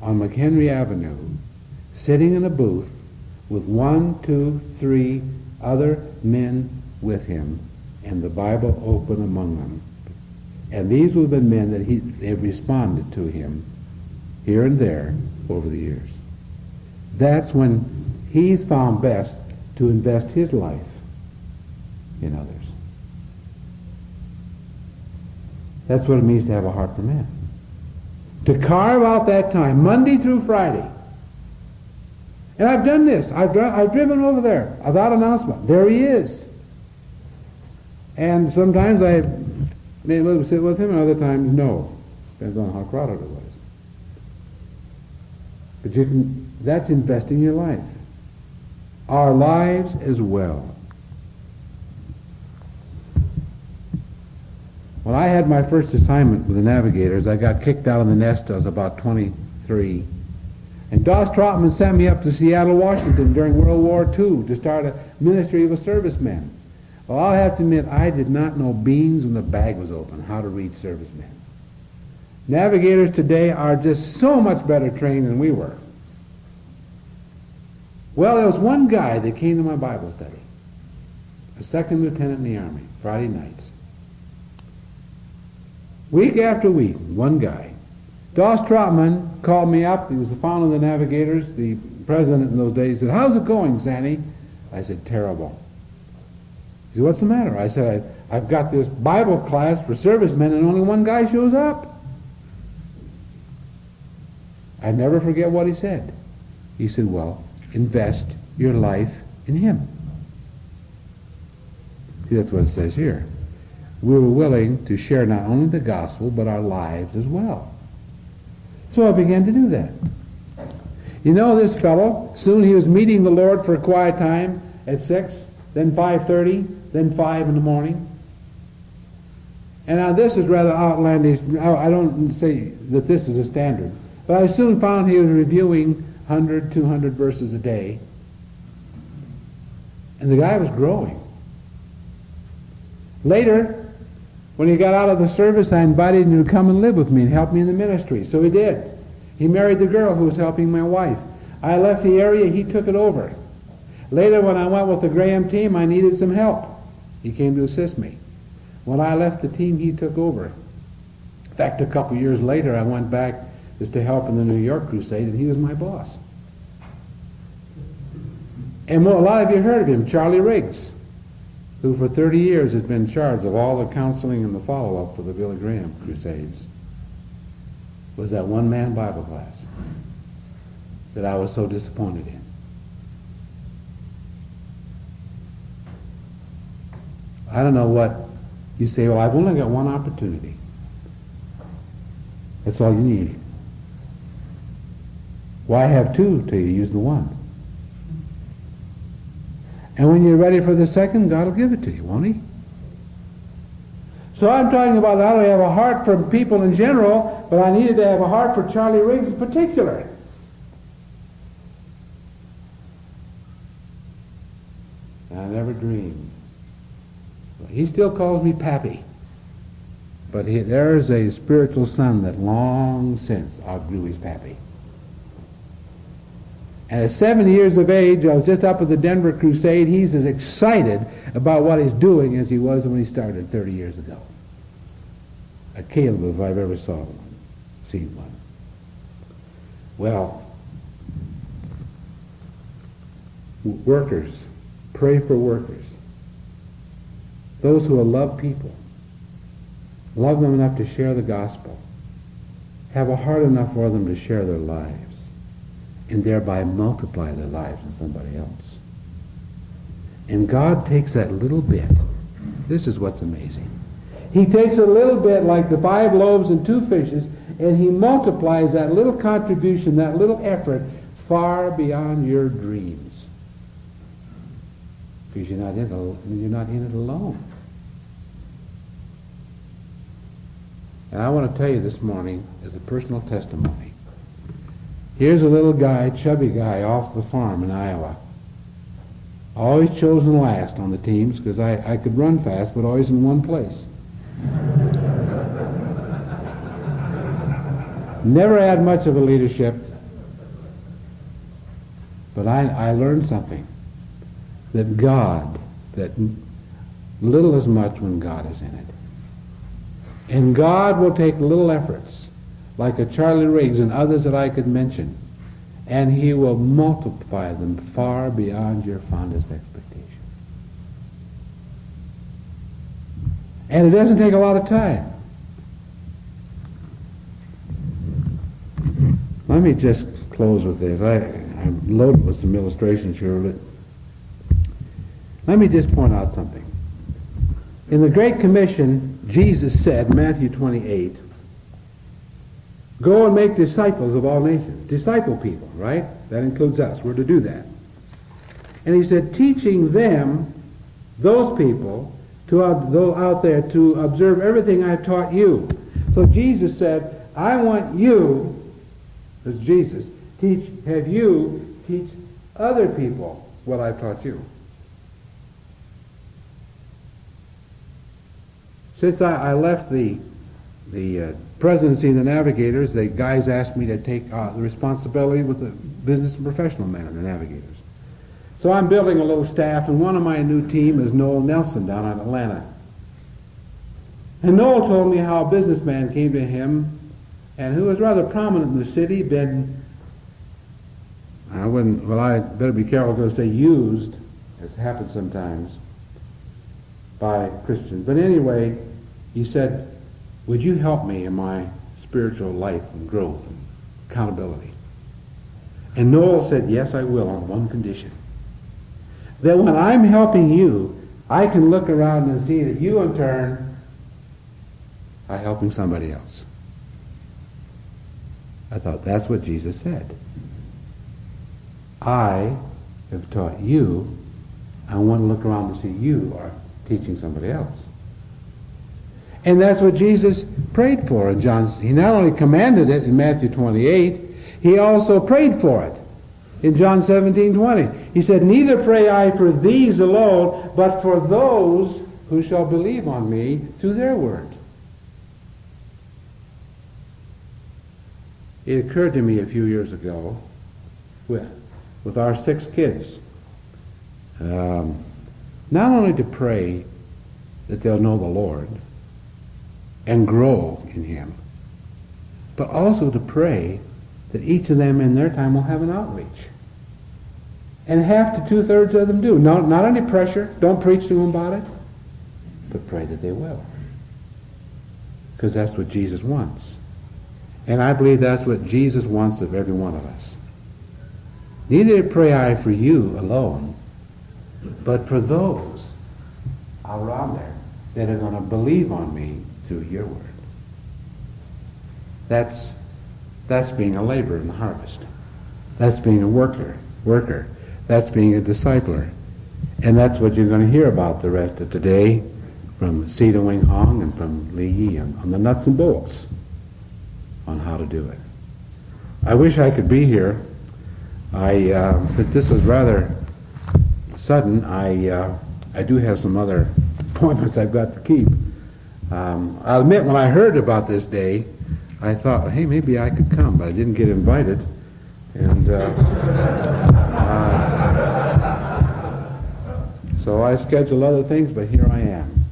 on McHenry Avenue, sitting in a booth with one, two, three other men with him, and the Bible open among them. And these have been men that he have responded to him here and there over the years. That's when he's found best to invest his life in others. That's what it means to have a heart for men. To carve out that time, Monday through Friday. And I've done this. I've, dri- I've driven over there without announcement. There he is. And sometimes I may sit with him, and other times no. Depends on how crowded it was. But you can, that's investing your life. Our lives as well. When I had my first assignment with the Navigators, I got kicked out of the nest. I was about 23. And Daws Trotman sent me up to Seattle, Washington during World War II to start a ministry of a servicemen. Well, I'll have to admit, I did not know beans when the bag was open, how to read servicemen. Navigators today are just so much better trained than we were. Well, there was one guy that came to my Bible study, a second lieutenant in the Army, Friday nights. Week after week, one guy. Daws Trotman called me up. He was the founder of the Navigators, the president in those days. He said, how's it going, Sanny? I said, terrible. He said, what's the matter? I said, I, I've got this Bible class for servicemen and only one guy shows up. I never forget what he said. He said, well, invest your life in him. See, that's what it says here. We were willing to share not only the gospel, but our lives as well. So I began to do that. You know this fellow, soon he was meeting the Lord for a quiet time at 6, then 5.30, then 5 in the morning. And now this is rather outlandish. I don't say that this is a standard. But I soon found he was reviewing 100, 200 verses a day. And the guy was growing. Later, when he got out of the service, I invited him to come and live with me and help me in the ministry. So he did. He married the girl who was helping my wife. I left the area, he took it over. Later, when I went with the Graham team, I needed some help. He came to assist me. When I left the team, he took over. In fact, a couple years later, I went back just to help in the New York crusade, and he was my boss. And a lot of you heard of him, Charlie Riggs, who for 30 years has been in charge of all the counseling and the follow-up for the Billy Graham crusades, was that one-man Bible class that I was so disappointed in. I don't know what you say, well, I've only got one opportunity. That's all you need. Why have two till you use the one? And when you're ready for the second, God will give it to you, won't he? So I'm talking about not only have a heart for people in general, but I needed to have a heart for Charlie Riggs in particular. I never dreamed. He still calls me Pappy. But he, there's a spiritual son that long since outgrew his pappy. And at seven years of age, I was just up at the Denver Crusade. He's as excited about what he's doing as he was when he started 30 years ago. A Caleb, if I've ever saw one, seen one. Well, workers, pray for workers. Those who will love people love them enough to share the gospel, have a heart enough for them to share their lives, and thereby multiply their lives in somebody else. And God takes that little bit. This is what's amazing. He takes a little bit like the five loaves and two fishes, and he multiplies that little contribution, that little effort, far beyond your dreams. Because you're not in it, you're not in it alone. And I want to tell you this morning as a personal testimony. Here's a little guy, chubby guy, off the farm in Iowa. Always chosen last on the teams because I, I could run fast, but always in one place. Never had much of a leadership, but I, I learned something. That God, that little is much when God is in it. And God will take little efforts, like a Charlie Riggs and others that I could mention, and he will multiply them far beyond your fondest expectation. And it doesn't take a lot of time. Let me just close with this. I, I'm loaded with some illustrations here, but let me just point out something. In the Great Commission, Jesus said, Matthew 28, go and make disciples of all nations. Disciple people, right? That includes us. We're to do that. And he said, teaching them, those people, to out there to observe everything I've taught you. So Jesus said, I want you, as Jesus, teach, have you teach other people what I've taught you. Since I, I left the the uh, presidency of the Navigators, the guys asked me to take uh, the responsibility with the business and professional men of the Navigators. So I'm building a little staff, and one of my new team is Noel Nelson down in Atlanta. And Noel told me how a businessman came to him, and who was rather prominent in the city, been I wouldn't. Well, I better be careful to say used, as happens sometimes, by Christians. But anyway, he said, would you help me in my spiritual life and growth and Accountability. And Noel said, yes, I will, on one condition. That when I'm helping you, I can look around and see that you, in turn, are helping somebody else. I thought, that's what Jesus said. I have taught you. I want to look around and see you are teaching somebody else. And that's what Jesus prayed for in John. He not only commanded it in Matthew 28, he also prayed for it in John 17, 20. He said, Neither pray I for these alone, but for those who shall believe on me through their word. It occurred to me a few years ago with, with our six kids, um, not only to pray that they'll know the Lord and grow in Him, but also to pray that each of them in their time will have an outreach. And half to two-thirds of them do. Not, not any pressure. Don't preach to them about it. But pray that they will. Because that's what Jesus wants. And I believe that's what Jesus wants of every one of us. Neither pray I for you alone, but for those around there that are going to believe on me through your word. That's, that's being a laborer in the harvest. That's being a worker, worker. That's being a discipler. And that's what you're going to hear about the rest of today from Sita Wing Hong and from Li Yi on, on the nuts and bolts on how to do it. I wish I could be here. I, uh, since this was rather sudden, I, uh, I do have some other appointments I've got to keep. Um, I'll admit, when I heard about this day, I thought, hey, maybe I could come, but I didn't get invited. And uh, uh, so I scheduled other things, but here I am.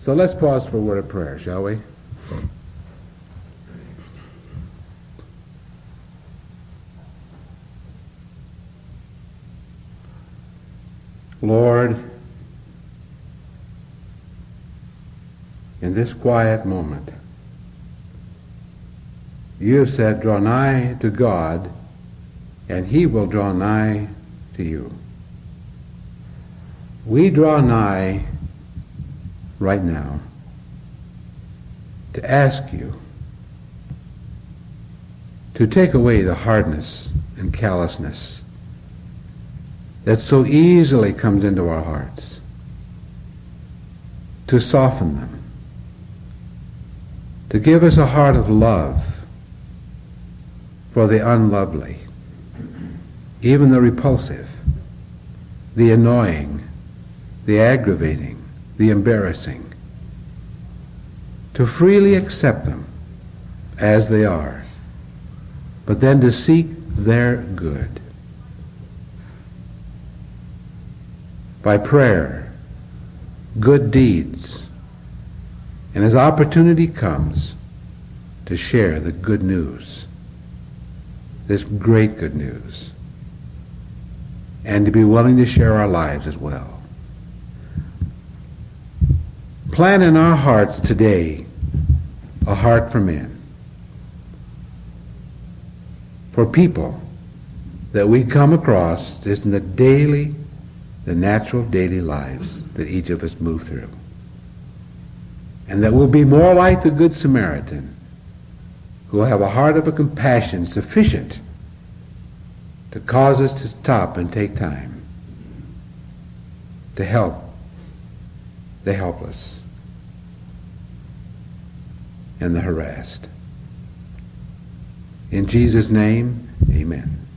So let's pause for a word of prayer, shall we? Lord, in this quiet moment, you said, draw nigh to God, and he will draw nigh to you. We draw nigh right now to ask you to take away the hardness and callousness that so easily comes into our hearts, to soften them, to give us a heart of love for the unlovely, even the repulsive, the annoying, the aggravating, the embarrassing, to freely accept them as they are, but then to seek their good. By prayer, good deeds, and as opportunity comes, to share the good news this great good news and to be willing to share our lives as well. Plan in our hearts today a heart for men, for people that we come across just in the daily, the natural daily lives that each of us move through. And that we'll be more like the Good Samaritan who will have a heart of a compassion sufficient to cause us to stop and take time to help the helpless and the harassed. In Jesus' name, amen.